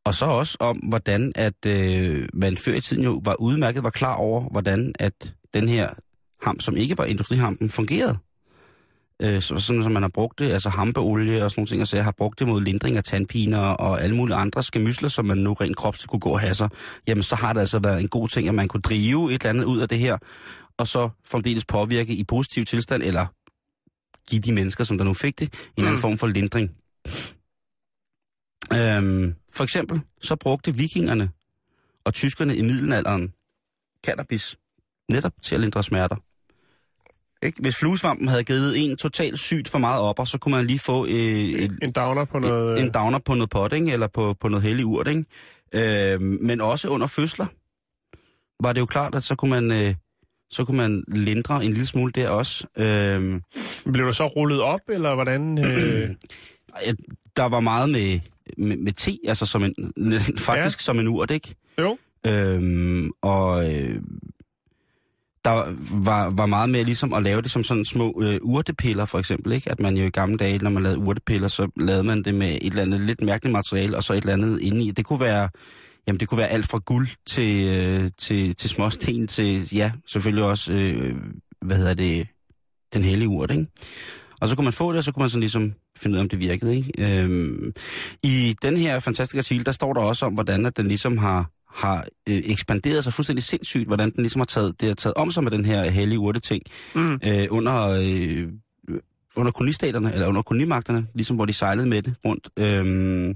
og så også om, hvordan at øh, man før i tiden jo var udmærket, var klar over, hvordan at den her ham, som ikke var industrihampen, fungerede. Øh, så, sådan som man har brugt det, altså hampeolie og sådan nogle ting, og så jeg har brugt det mod lindring af tandpiner og alle mulige andre skamysler, som man nu rent kropsligt kunne gå og have sig, jamen så har det altså været en god ting, at man kunne drive et eller andet ud af det her, og så fremdeles påvirke i positiv tilstand, eller give de mennesker, som der nu fik det, en eller anden form for lindring. Øhm, for eksempel, så brugte vikingerne og tyskerne i middelalderen cannabis netop til at lindre smerter. Ikke? Hvis fluesvampen havde givet en totalt sygt for meget op, og så kunne man lige få øh, en, En downer på noget... en downer på noget pot, ikke? eller på, på noget hellig urt. Ikke? Øh, men også under fødsler var det jo klart, at så kunne man, øh, så kunne man lindre en lille smule der også. Øh, Blev du så rullet op, eller hvordan? Øh... øh, der var meget med, med, med te, altså som en, faktisk ja. som en urt, ikke? Jo. Øhm, og øh, der var, var meget mere ligesom at lave det som sådan små øh, urtepiller, for eksempel. Ikke? At man jo i gamle dage, når man lavede urtepiller, så lavede man det med et eller andet lidt mærkeligt materiale, og så et eller andet indeni. Det kunne være, jamen, det kunne være alt fra guld til, øh, til, til småsten, til, ja, selvfølgelig også, øh, hvad hedder det, den hellige urt, ikke? Og så kunne man få det, og så kunne man sådan ligesom finde ud af, om det virkede, ikke? Øhm, I den her fantastiske artikel, der står der også om, hvordan at den ligesom har, har øh, ekspanderet sig fuldstændig sindssygt, hvordan den ligesom har taget, det har taget om sig med den her hellige urte ting Mm. øh, under, øh, under kolonistaterne, eller under kolonimagterne, ligesom hvor de sejlede med det rundt, øh,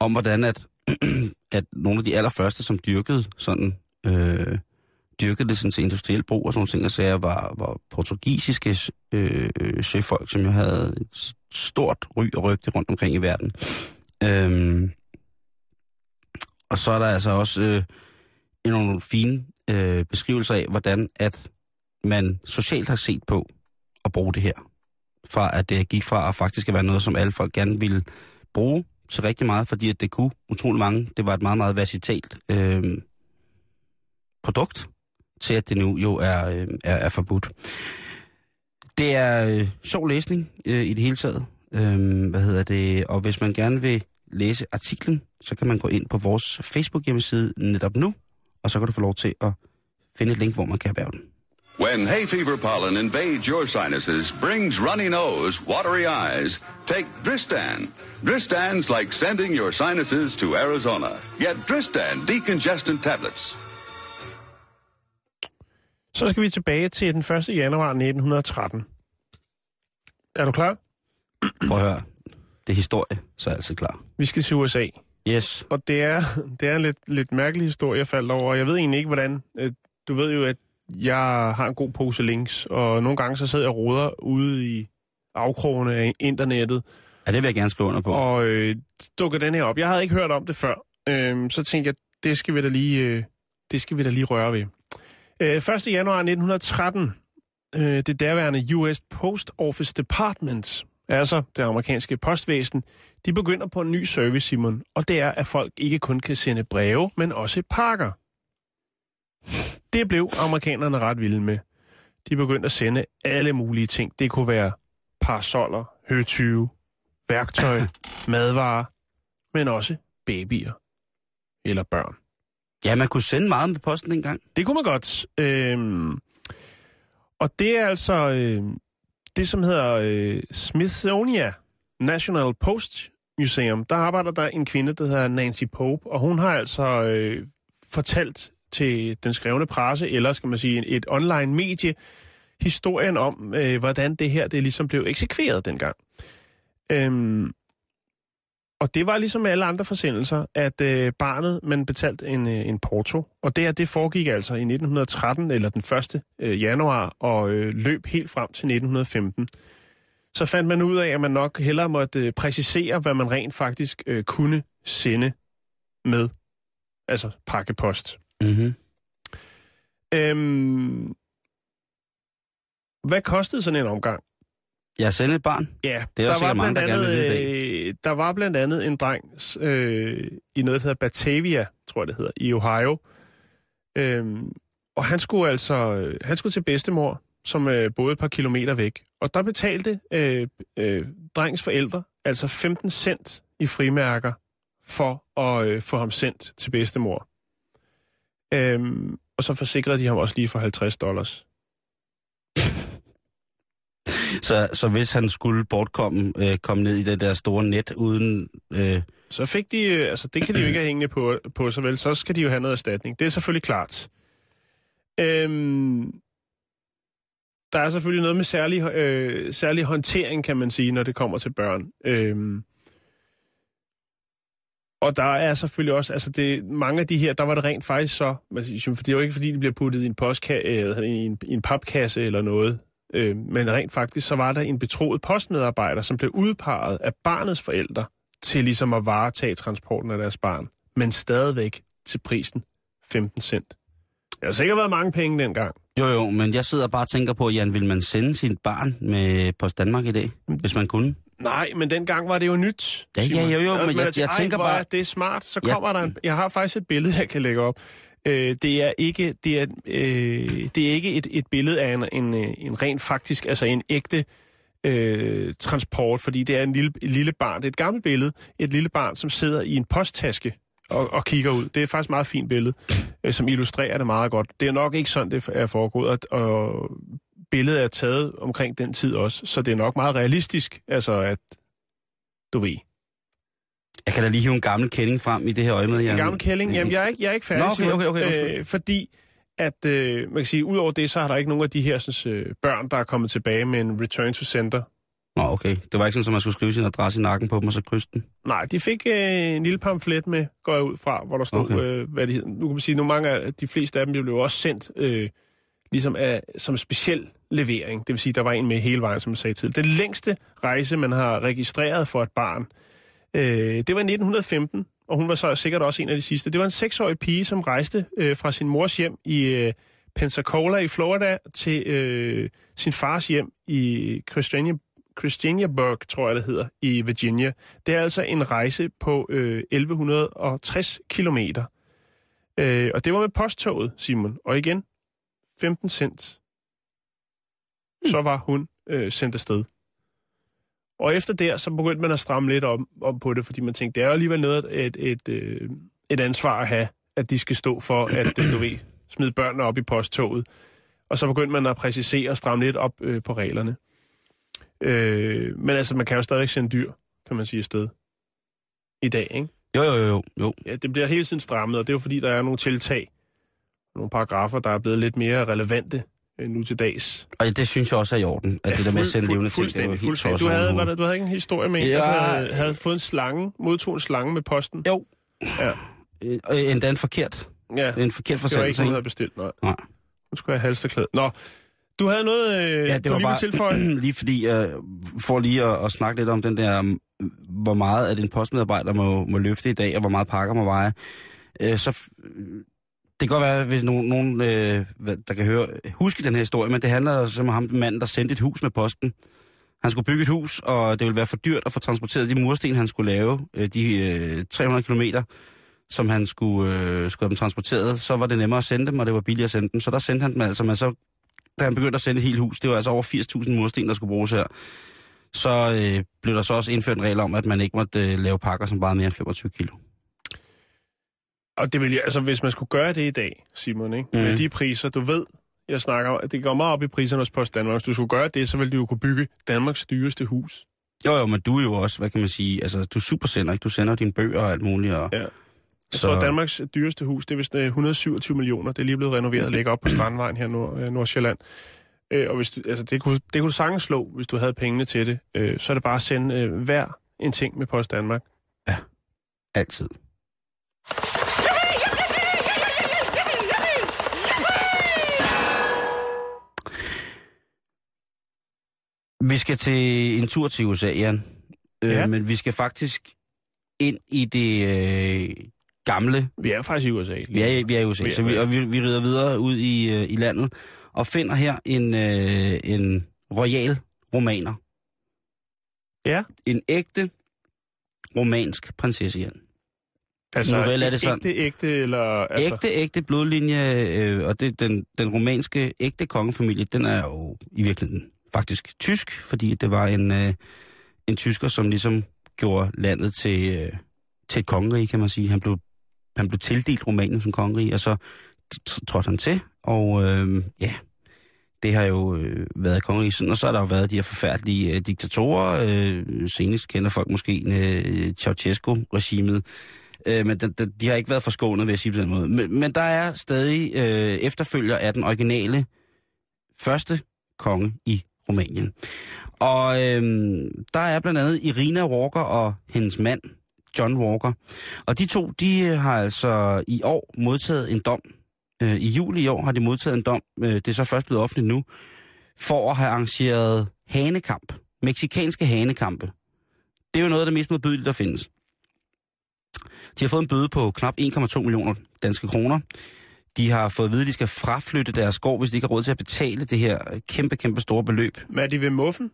om hvordan at, at nogle af de allerførste, som dyrkede sådan, øh, dyrkede det sådan til industriel brug og sådan nogle ting, og sager, var, var portugisiske øh, søfolk, som jo havde et stort ry og rygte rundt omkring i verden. Øh, og så er der altså også øh, nogle fine øh, beskrivelser af, hvordan at man socialt har set på at bruge det her. Fra at det gik fra at faktisk at være noget, som alle folk gerne ville bruge til rigtig meget, fordi at det kunne utrolig mange. Det var et meget, meget versatalt øh, produkt, til at det nu jo er, øh, er, er forbudt. Det er øh, sjov læsning øh, i det hele taget. Øh, hvad hedder det? Og hvis man gerne vil læse artiklen, så kan man gå ind på vores Facebook-hjemmeside netop nu, og så kan du få lov til at finde et link, hvor man kan erhverve den. When hay fever pollen invades your sinuses, brings runny nose, watery eyes, take Dristan. Dristan's like sending your sinuses to Arizona. Get Dristan decongestant tablets. Så skal vi tilbage til den 1. januar 1913. Er du klar? Prøv at høre. Det er historie, så er jeg altid klar. Vi skal til USA. Yes. Og det er, det er en lidt, lidt mærkelig historie, jeg faldt over. Jeg ved egentlig ikke, hvordan... øh, Du ved jo, at jeg har en god pose links, og nogle gange så sidder jeg og roder ude i afkrogene af internettet, Ja, det vil jeg gerne skrive under på. og øh, dukker den her op. Jeg havde ikke hørt om det før, øh, så tænkte jeg, det skal vi da lige, øh, det skal vi da lige røre ved. Øh, 1. januar 1913, øh, det daværende US Post Office Department, altså det amerikanske postvæsen, de begynder på en ny service, Simon, og det er, at folk ikke kun kan sende breve, men også pakker. Det blev amerikanerne ret vilde med. De begyndte at sende alle mulige ting. Det kunne være parasoller, høtyve, værktøj, madvarer, men også babyer eller børn. Ja, man kunne sende meget med posten engang. Det kunne man godt. Øhm, og det er altså øh, det, som hedder øh, Smithsonian National Post Museum. Der arbejder der en kvinde, der hedder Nancy Pope, og hun har altså øh, fortalt til den skrevne presse, eller skal man sige et online medie, historien om, øh, hvordan det her det ligesom blev eksekveret dengang. Øhm, og det var ligesom alle andre forsendelser, at øh, barnet, man betalte en, øh, en porto. Og det her, det foregik altså i 1913, eller den 1. Øh, januar, og øh, løb helt frem til 1915. Så fandt man ud af, at man nok hellere måtte øh, præcisere, hvad man rent faktisk øh, kunne sende med. Altså pakkepost. Mm-hmm. Øhm, hvad kostede sådan en omgang? Jeg sendte et barn. Ja, Det er der mange, gerne vil vide andet, øh, der var blandt andet en dreng øh, i noget, der hedder Batavia, tror jeg det hedder, i Ohio. Øh, og han skulle altså øh, han skulle til bedstemor, som øh, boede et par kilometer væk. Og der betalte øh, øh, drengens forældre altså 15 cent i frimærker for at øh, få ham sendt til bedstemor. Øhm, og så forsikrede de ham også lige for 50 dollars. Så, så hvis han skulle bortkomme, øh, komme ned i det der store net uden... Øh, Så fik de, øh, altså det kan de jo ikke have hængende på, på så vel, så skal de jo have noget erstatning. Det er selvfølgelig klart. Øhm, der er selvfølgelig noget med særlig, øh, særlig håndtering, kan man sige, når det kommer til børn. Øhm, Og der er selvfølgelig også, altså det, mange af de her, der var det rent faktisk så, man siger, for det er jo ikke fordi, de bliver puttet i en, postka, øh, i en, i en papkasse eller noget, øh, men rent faktisk, så var der en betroet postmedarbejder, som blev udpeget af barnets forældre til ligesom at varetage transporten af deres barn, men stadigvæk til prisen 15 cent. Det har sikkert været mange penge dengang. Jo, jo, men jeg sidder bare og tænker på, Jan, vil man sende sit barn med Post Danmark i dag, hvis man kunne? Nej, men dengang var det jo nyt. Ja, ja, jo, jo, men jeg- jeg "Ej, tænker bare- det er smart. Så Ja. kommer der en... Jeg har faktisk et billede, jeg kan lægge op. Øh, det er ikke, det er, øh, det er ikke et, et billede af en, en, en rent faktisk, altså en ægte øh, transport, fordi det er en lille, et lille barn. Det er et gammelt billede. Et lille barn, som sidder i en posttaske og, og kigger ud. Det er faktisk et meget fint billede, øh, som illustrerer det meget godt. Det er nok ikke sådan, det er foregået, og, og billedet er taget omkring den tid også, så det er nok meget realistisk, altså at, du ved, jeg kan da lige hive en gammel kending frem i det her øje med. En gammel kælling? Jamen, jeg er ikke, jeg er ikke færdig, Nå, okay, okay, okay, undskyld. øh, Fordi at, øh, man kan sige, udover det, så har der ikke nogen af de her sådan, øh, børn, der er kommet tilbage med en return to center. Nå, okay. Det var ikke sådan, at man skulle skrive sin adresse i nakken på dem, og så krydse den. Nej, de fik øh, en lille pamflet med, går jeg ud fra, hvor der stod, Okay. okay. øh, hvad det hed. Nu kan man sige, nu mange af de fleste af dem blev også sendt øh, ligesom af, som speciel levering. Det vil sige, der var en med hele vejen, som jeg sagde til. Den længste rejse, man har registreret for et barn, øh, det var i 1915, og hun var så sikkert også en af de sidste. Det var en seksårig pige, som rejste øh, fra sin mors hjem i øh, Pensacola i Florida til øh, sin fars hjem i Christiania, Christianiaburg, tror jeg det hedder, i Virginia. Det er altså en rejse på øh, 1160 kilometer. Øh, og det var med posttoget, Simon. Og igen, 15 cent. Så var hun øh, sendt afsted. Og efter der, så begyndte man at stramme lidt om, om på det, fordi man tænkte, det er jo alligevel noget, et, et, øh, et ansvar at have, at de skal stå for, at øh, du ved, smide børnene op i posttoget. Og så begyndte man at præcisere og stramme lidt op øh, på reglerne. Øh, men altså, man kan jo stadigvæk sende dyr, kan man sige, afsted. I dag, ikke? Jo, jo, jo, jo. Ja, det bliver hele tiden strammet, og det er jo fordi, der er nogle tiltag, nogle paragrafer, der er blevet lidt mere relevante øh, nu til dags. Og det synes jeg også er i orden, at det der med at sende levende ting, det var helt tosset Du havde, overhovedet. var der, du havde ikke en historie med en, Ja. der havde, havde fået en slange, modtog en slange med posten? Jo. Ja. Øh, og endda en forkert. Ja, En forkert det var ikke forsendelse. noget, ikke? havde bestilt, nej. Nej. Nu skulle jeg have halsterklæde. Nå, du havde noget, øh, Ja, det var lige bare tilføje? lige fordi, jeg får lige at, at snakke lidt om den der, hvor meget at en postmedarbejder må, må løfte i dag, og hvor meget pakker må veje. Øh, så det kan godt være, hvis nogen, nogen øh, der kan høre, huske den her historie, men det handler altså om ham, manden, der sendte et hus med posten. Han skulle bygge et hus, og det ville være for dyrt at få transporteret de mursten, han skulle lave, øh, de øh, 300 kilometer, som han skulle, øh, skulle have dem transporteret. Så var det nemmere at sende dem, og det var billigere at sende dem. Så der sendte han dem altså, men så da han begyndte at sende et helt hus, det var altså over 80.000 mursten, der skulle bruges her, så øh, blev der så også indført en regel om, at man ikke måtte øh, lave pakker, som vejede mere end 25 kilo. Og det vil jeg, altså hvis man skulle gøre det i dag, Simon, ikke? Mm. med Mhm. de priser, du ved, jeg snakker det går meget op i priserne hos Post Danmark. Hvis du skulle gøre det, så ville du jo kunne bygge Danmarks dyreste hus. Jo, jo, men du er jo også, hvad kan man sige, altså du er supersender, ikke? Du sender dine bøger og alt muligt. Og, Ja. Jeg tror, at Danmarks dyreste hus, det er vist øh, 127 millioner. Det er lige blevet renoveret og ligger op på Strandvejen her i Nord, øh, Nordsjælland. Øh, og hvis du, altså, det, kunne, det kunne sagtens slå, hvis du havde pengene til det. Øh, så er det bare at sende øh, hver en ting med Post Danmark. Altid. Vi skal til en tur til USA, Jan. Øh, Ja. Men vi skal faktisk ind i det øh, gamle. Vi er faktisk i USA. Vi er, vi er i USA, Vi er- så vi, og vi, vi rider videre ud i, øh, i landet og finder her en, øh, en royal romaner. Ja. En ægte romansk prinsesse, Jan. Altså, Nu vel er det sådan. Ægte, ægte, eller... Altså, Ægte, ægte blodlinje, øh, og det, den, den romanske ægte kongefamilie, den er jo i virkeligheden faktisk tysk, fordi det var en, øh, en tysker, som ligesom gjorde landet til, øh, til et kongerige, kan man sige. Han blev, han blev tildelt Rumænien som kongerige, og så trådte han til, og øh, ja, det har jo øh, været kongerige siden, og så har der jo været de her forfærdelige øh, diktatorer. Øh, senest kender folk måske øh, Ceausescu-regimet, Øh, men de, de, de har ikke været forskånet, vil jeg sige på den måde. Men, men der er stadig øh, efterfølger af den originale første konge i Rumænien. Og øhm, der er blandt andet Irina Walker og hendes mand, John Walker. Og de to, de øh, har altså i år modtaget en dom. Øh, I juli i år har de modtaget en dom, øh, det er så først blevet offentligt nu, for at have arrangeret hanekamp. Meksikanske hanekampe. Det er jo noget af det mest modbydelige, der findes. De har fået en bøde på knap 1,2 millioner danske kroner. De har fået at vide, at de skal fraflytte deres gård, hvis de ikke har råd til at betale det her kæmpe, kæmpe store beløb. Men er de ved muffen?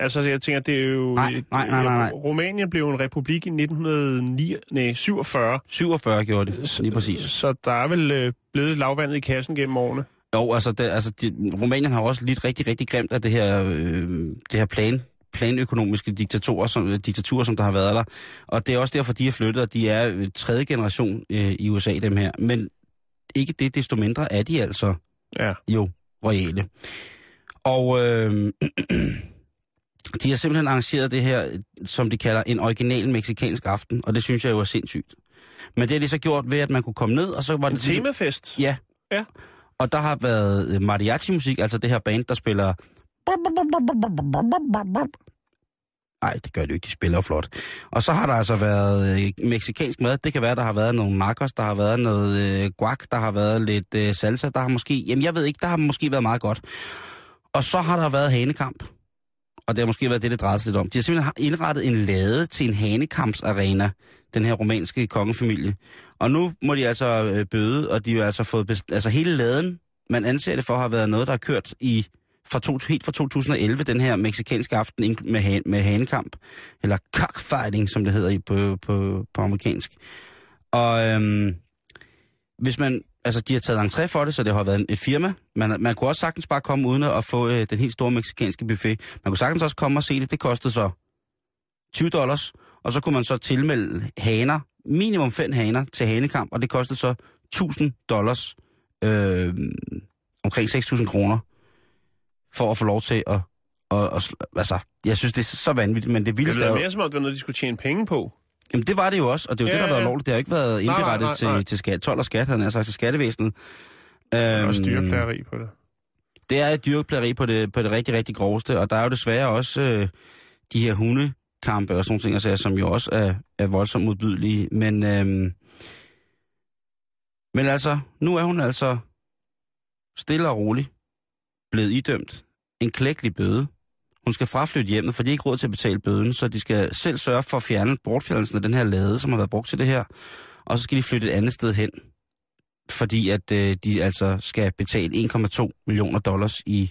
Altså, jeg tænker, det er jo... Nej, nej, nej, nej. Rumænien blev en republik i 1947, 47 gjorde de, lige præcis. så der er vel øh, blevet lavvandet i kassen gennem årene. Jo, altså, det, altså de, Rumænien har også lidt rigtig, rigtig grimt af det her, øh, det her plan, planøkonomiske diktatorer, som, diktaturer, som der har været der. Og det er også derfor, de er flyttet, og de er øh, tredje generation øh, i USA, dem her. Men ikke det, desto mindre er de altså Ja. jo royale. Og øh, de har simpelthen arrangeret det her, som de kalder en original meksikansk aften, og det synes jeg jo er sindssygt. Men det har de så gjort ved, at man kunne komme ned, og så var En det... ligesom- temafest. Ja. Ja. Og der har været øh, mariachi-musik, altså det her band, der spiller... Nej, det gør det ikke, de spiller flot. Og så har der altså været øh, meksikansk mad. Det kan være, der har været nogle nachos, der har været noget øh, guac, der har været lidt øh, salsa, der har måske... Jamen, jeg ved ikke, der har måske været meget godt. Og så har der været hanekamp. Og det har måske været det, det drejede sig lidt om. De har simpelthen indrettet en lade til en hanekampsarena, den her romanske kongefamilie. Og nu må de altså øh, bøde, og de har altså fået... Best- altså hele laden, man anser det for at have været noget, der har kørt i fra to, helt fra 2011, den her meksikanske aften med, han, med hanekamp, eller cockfighting, som det hedder i, på, på, på amerikansk. Og øhm, hvis man, altså de har taget entré for det, så det har været et firma. Man, man kunne også sagtens bare komme uden at få øh, den helt store meksikanske buffet. Man kunne sagtens også komme og se det. Det kostede så 20 dollars, og så kunne man så tilmelde haner, minimum fem haner til hanekamp, og det kostede så 1000 dollars, øh, omkring 6.000 kroner, for at få lov til at, at, at, altså, jeg synes, det er så vanvittigt, men det Det vildeste er lyder jo, mere som om, det var noget, de skulle tjene penge på. jamen det var det jo også, og det er jo Ja, det, der har været lovligt. Det har ikke været nej, indberettet nej, nej. til, til skat, 12 og skat, han sagt, til skattevæsenet. Der er også Øhm, dyreplageri på det. det er et dyrplageri på det, på det rigtig, rigtig groveste, og der er jo desværre også øh, de her hundekampe og sådan nogle ting, altså, som jo også er, er voldsomt modbydelige. Men, øhm, men altså, nu er hun altså stille og rolig blevet idømt en klækkelig bøde. Hun skal fraflytte hjemmet, for de har ikke råd til at betale bøden, så de skal selv sørge for at fjerne bortfjernelsen af den her lade, som har været brugt til det her. Og så skal de flytte et andet sted hen, fordi at øh, de altså skal betale 1,2 millioner dollars i,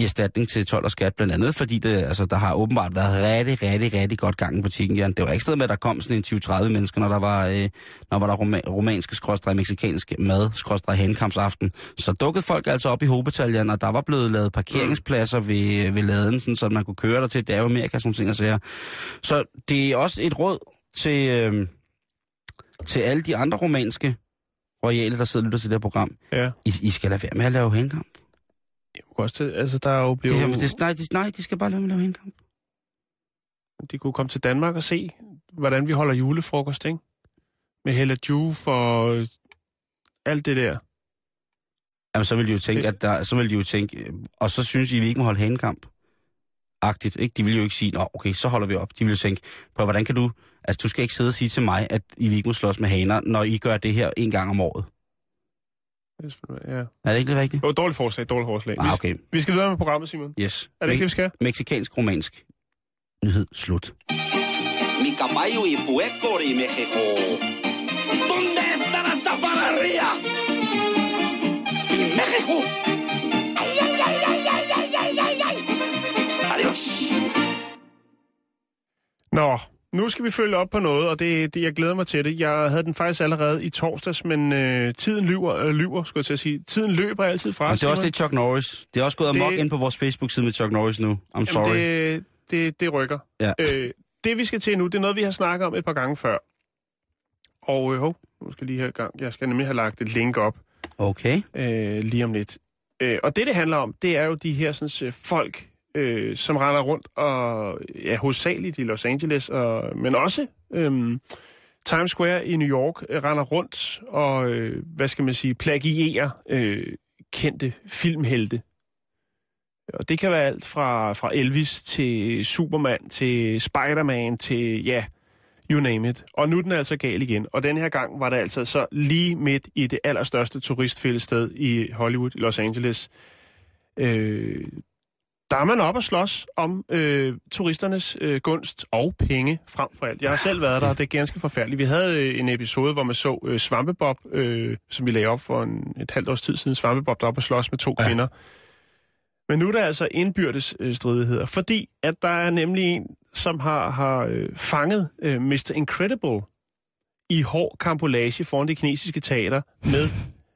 i erstatning til 12 og skat, blandt andet fordi det, altså, der har åbenbart været rigtig, rigtig, rigtig godt gang i butikken. Ja. Det var ikke stedet med, at der kom sådan en 20-30 mennesker, når der var, øh, når var der roma- romanske, skråstrej meksikansk mad, skråstrej henkampsaften. Så dukkede folk altså op i hovedbataljen, og der var blevet lavet parkeringspladser ved, ved laden, sådan, så man kunne køre der til. Det er jo Amerika, sådan nogle ting at sige. Så det er også et råd til, øh, til alle de andre romanske royale, der sidder og lytter til det her program. Ja. I, I skal lade være med at lave henkamp. Kunne også til, altså, der er jo Det, blevet... det, nej, de, nej, de skal bare lade at lave henkamp. De kunne komme til Danmark og se, hvordan vi holder julefrokost, ikke? Med Hella Juf og øh, alt det der. Jamen, så vil de jo tænke, at der, så vil de jo tænke, øh, og så synes I, vi ikke må holde hanekamp. Agtigt, ikke? De vil jo ikke sige, nå, okay, så holder vi op. De vil jo tænke, på hvordan kan du, altså du skal ikke sidde og sige til mig, at I ikke må slås med haner, når I gør det her en gang om året. Ja. Er det ikke det rigtigt? Jo, dårligt forslag, dårligt forslag. Ah, okay. vi, skal videre med programmet, Simon. Yes. Er det ikke det, vi skal? Mexikansk-romansk. Nyhed slut. Mi caballo y puerco de México. ¿Dónde está la zapatería? En México. Ay, ay, ay, ay, ay, ay, ay, ay. Adiós. Nå, nu skal vi følge op på noget, og det, det, jeg glæder mig til det. Jeg havde den faktisk allerede i torsdags, men øh, tiden lyver, øh, lyver, skulle jeg til at sige. Tiden løber altid fra. Og det er også det Chuck Norris. Det er også gået Det- amok ind på vores Facebook-side med Chuck Norris nu. I'm sorry. Det, det, det rykker. Ja. Øh, det vi skal til nu, det er noget, vi har snakket om et par gange før. Og øh, nu skal jeg lige have gang. Jeg skal nemlig have lagt et link op Okay. øh, lige om lidt. Øh, og det, det handler om, det er jo de her sådan, øh, folk, øh, som render rundt, og ja, hovedsageligt i Los Angeles, og, men også øh, Times Square i New York, øh, render rundt og, øh, hvad skal man sige, plagierer øh, kendte filmhelte. Og det kan være alt fra, fra Elvis til Superman til Spider-Man til, ja, you name it. Og nu er den altså gal igen. Og den her gang var det altså så lige midt i det allerstørste turistfældested i Hollywood, i Los Angeles. Øh, der er man op og slås om øh, turisternes øh, gunst og penge frem for alt. Jeg har selv været der, og det er ganske forfærdeligt. Vi havde øh, en episode, hvor man så øh, Svampebob, øh, som vi lagde op for en, et halvt års tid siden. Svampebob der op og slås med to ja. kvinder. Men nu er der altså indbyrdes øh, stridigheder, fordi at der er nemlig en, som har, har øh, fanget øh, Mr. Incredible i hård kampolage foran det kinesiske teater med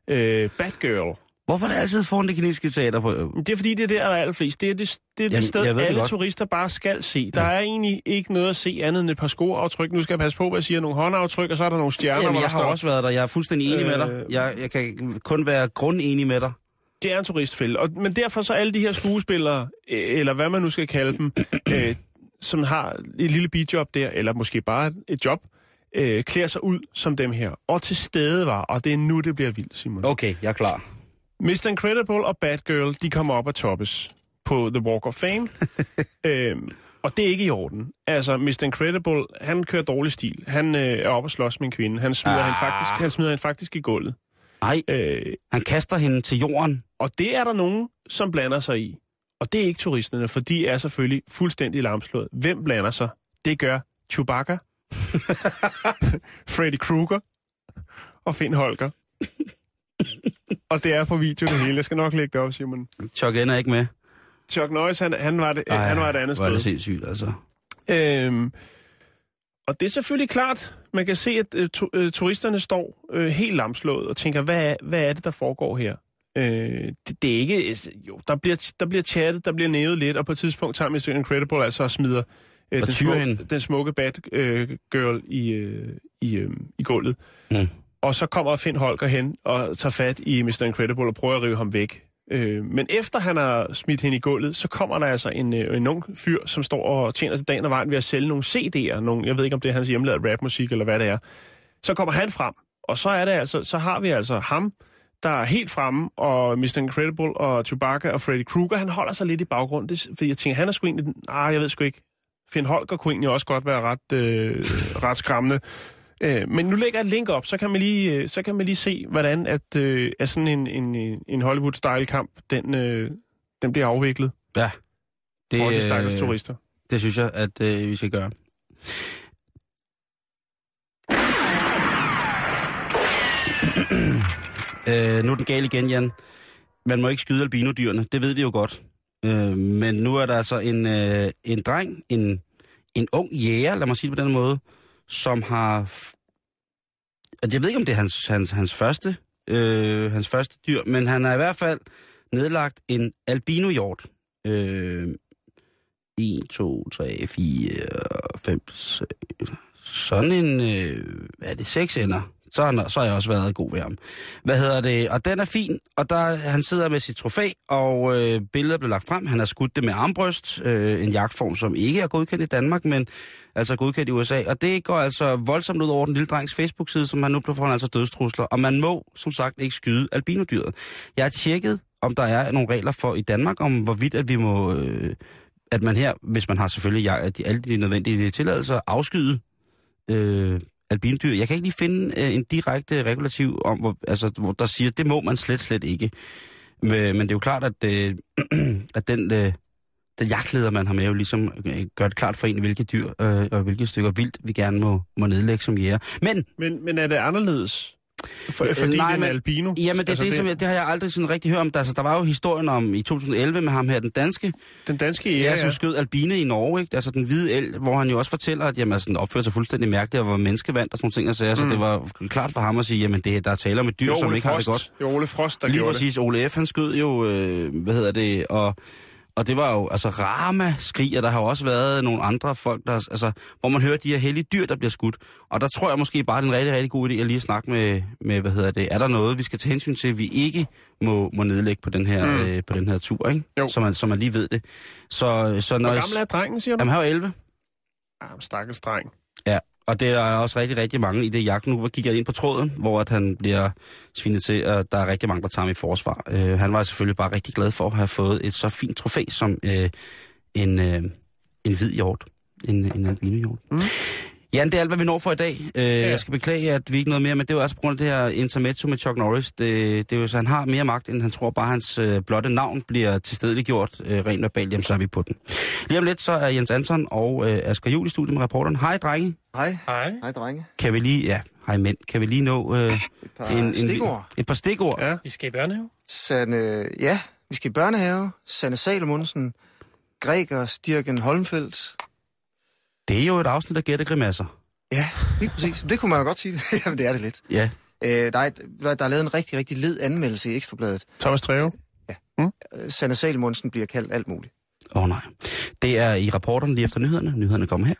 øh, Batgirl. Hvorfor er det altid foran det kinesiske teater? På? Det er fordi, det er der, der er allerflest. Det er det, det, er Jamen, det sted, det alle godt. turister bare skal se. Der er egentlig ikke noget at se andet end et par skoaftryk. Nu skal jeg passe på, hvad jeg siger. Nogle håndaftryk, og så er der nogle stjerner, Jamen, hvor jeg der har står... også været der. Jeg er fuldstændig enig med dig. Øh, Jeg, jeg kan kun være grundenig med dig. Det er en turistfælde. Og, men derfor så alle de her skuespillere, øh, eller hvad man nu skal kalde dem, øh, som har et lille bidjob der, eller måske bare et job, øh, klæder sig ud som dem her. Og til stede var, og det er nu, det bliver vildt, Simon. Okay, jeg er klar. Mr. Incredible og Batgirl, de kommer op og toppes på The Walk of Fame. øhm, og det er ikke i orden. Altså, Mr. Incredible, han kører dårlig stil. Han øh, er oppe og slås med en kvinde. Han smider, ah. hende, faktisk, han smider hende faktisk i gulvet. Nej, Øh, han kaster hende til jorden. og det er der nogen, som blander sig i. Og det er ikke turisterne, for de er selvfølgelig fuldstændig lamslået. Hvem blander sig? Det gør Chewbacca, Freddy Krueger og Finn Holger. Og det er på video det hele. Jeg skal nok lægge det op, Simon. Chuck ender ikke med. Chuck Norris, han, han, var, det, han var et andet sted. det sindssygt, altså. Øhm, og det er selvfølgelig klart, man kan se, at øh, tu- øh, turisterne står øh, helt lamslået og tænker, hvad er, hvad er det, der foregår her? Øh, det, det er ikke... altså, Jo, der bliver, der bliver chattet, der bliver nævet lidt, og på et tidspunkt tager Mr. Incredible altså og smider øh, den, smukke, den smukke bad øh, girl i, øh, i, øh, i gulvet. Mm. Og så kommer Finn Holger hen og tager fat i Mr. Incredible og prøver at rive ham væk. Øh, men efter han har smidt hende i gulvet, så kommer der altså en, øh, en ung fyr, som står og tjener til dagen og vejen ved at sælge nogle CD'er. Nogle, jeg ved ikke, om det er hans hjemmelavede rapmusik eller hvad det er. Så kommer han frem, og så er det altså, så har vi altså ham, der er helt fremme, og Mr. Incredible og Chewbacca og Freddy Krueger, han holder sig lidt i baggrunden, fordi jeg tænker, han er sgu egentlig, ah, jeg ved sgu ikke, Finn Holger kunne egentlig også godt være ret, øh, ret skræmmende. Øh, men nu lægger jeg et link op, så kan man lige, øh, så kan man lige se, hvordan at, øh, at sådan en, en, en Hollywood-style-kamp, den, øh, den bliver afviklet Ja. det, for de øh, stakkels turister. Det synes jeg, at øh, vi skal gøre. øh, nu er den gal igen, Jan. Man må ikke skyde albinodyrene, det ved vi jo godt. Øh, men nu er der altså en, øh, en dreng, en, en ung jæger, lad mig sige det på den måde, som har og Jeg ved ikke, om det er hans, hans, hans, første, øh, hans første dyr, men han har i hvert fald nedlagt en albinohjort. Øh, 1, 2, 3, 4, 5, 6. Sådan en, øh, hvad er det, 6 ender. Så har, han- så har jeg også været god ved ham. Hvad hedder det? Og den er fin, og der, han sidder med sit trofæ, og øh, billedet blev lagt frem. Han har skudt det med armbryst, øh, en jagtform, som ikke er godkendt i Danmark, men altså godkendt i USA. Og det går altså voldsomt ud over den lille drengs Facebook-side, som han nu bliver foran altså dødstrusler. Og man må, som sagt, ikke skyde albinodyret. Jeg har tjekket, om der er nogle regler for i Danmark, om hvorvidt at vi må... Øh, at man her, hvis man har selvfølgelig ja, alle de nødvendige tilladelser, afskyde øh, albindyr. Jeg kan ikke lige finde øh, en direkte regulativ om, hvor, altså, hvor der siger, det må man slet, slet ikke. Men, men det er jo klart, at, øh, at den, øh, den jagtleder, man har med, jo ligesom øh, gør det klart for en, hvilke dyr øh, og hvilke stykker vildt vi gerne må, må nedlægge som jæger. Men Men, men er det anderledes? For, Øh, fordi nej, den er men- albino? Jamen, det, altså, det, som, jeg- det har jeg aldrig sådan rigtig hørt om. Der, altså, der var jo historien om i 2011 med ham her, den danske, Den danske ja, ja. som skød albine i Norge, ikke? altså den hvide el, hvor han jo også fortæller, at jamen, altså, den opførte sig fuldstændig mærkeligt og var menneskevand og sådan nogle ting. Sager, mm. Så det var klart for ham at sige, jamen det, der er tale om et dyr, det som ikke har det Frost. godt. Det var Ole Frost, der Lige gjorde præcis, Ole F. han skød jo, øh, hvad hedder det, og, og det var jo altså rama skrig, og der har jo også været nogle andre folk, der, altså, hvor man hører de her hellige dyr, der bliver skudt. Og der tror jeg måske bare, det er en rigtig, rigtig god idé at lige snakke med, med, hvad hedder det, er der noget, vi skal tage hensyn til, vi ikke må, må nedlægge på den her, mm. øh, på den her tur, ikke? Jo. Så man, så man lige ved det. Så, så når Hvor gammel er drengen, siger du? Jamen, han var 11. Ah, stakkels dreng. Ja, og det er også rigtig, rigtig mange i det jagt. Nu gik jeg ind på tråden, hvor at han bliver svinet til, at der er rigtig mange, der tager ham i forsvar. Øh, han var selvfølgelig bare rigtig glad for at have fået et så fint trofæ som øh, en, øh, en hvid hjort. En, en albino hjort. Mm. Jan, det er alt, hvad vi når for i dag. Øh, ja. Jeg skal beklage, at vi ikke noget mere, men det er jo også på grund af det her intermezzo med Chuck Norris. Det, det er jo så, han har mere magt, end han tror. Bare hans øh, blotte navn bliver tilstedeliggjort øh, rent verbalt, jamen så er vi på den. Lige om lidt, så er Jens Anton og øh, Asger Juhl i studiet med reporteren. Hej, drenge. Hej. Hej. Hej, drenge. Kan vi lige, ja, hej mænd, kan vi lige nå øh, Et par en, en, stikord. et par stikord? Ja. Vi skal i børnehave. Sanne, ja, vi skal i børnehave. Sanne Salomundsen. Gregers Stirken Holmfeldt. Det er jo et afsnit af Gætte Grimasser. Ja, lige præcis. Det kunne man jo godt sige. Jamen, det er det lidt. Ja. Øh, der, er, et- der er lavet en rigtig, rigtig led anmeldelse i Ekstrabladet. Thomas Treve. Øh, Sanne Salomundsen bliver kaldt alt muligt. Åh oh, nej. Det er i rapporterne lige efter nyhederne. Nyhederne kommer her.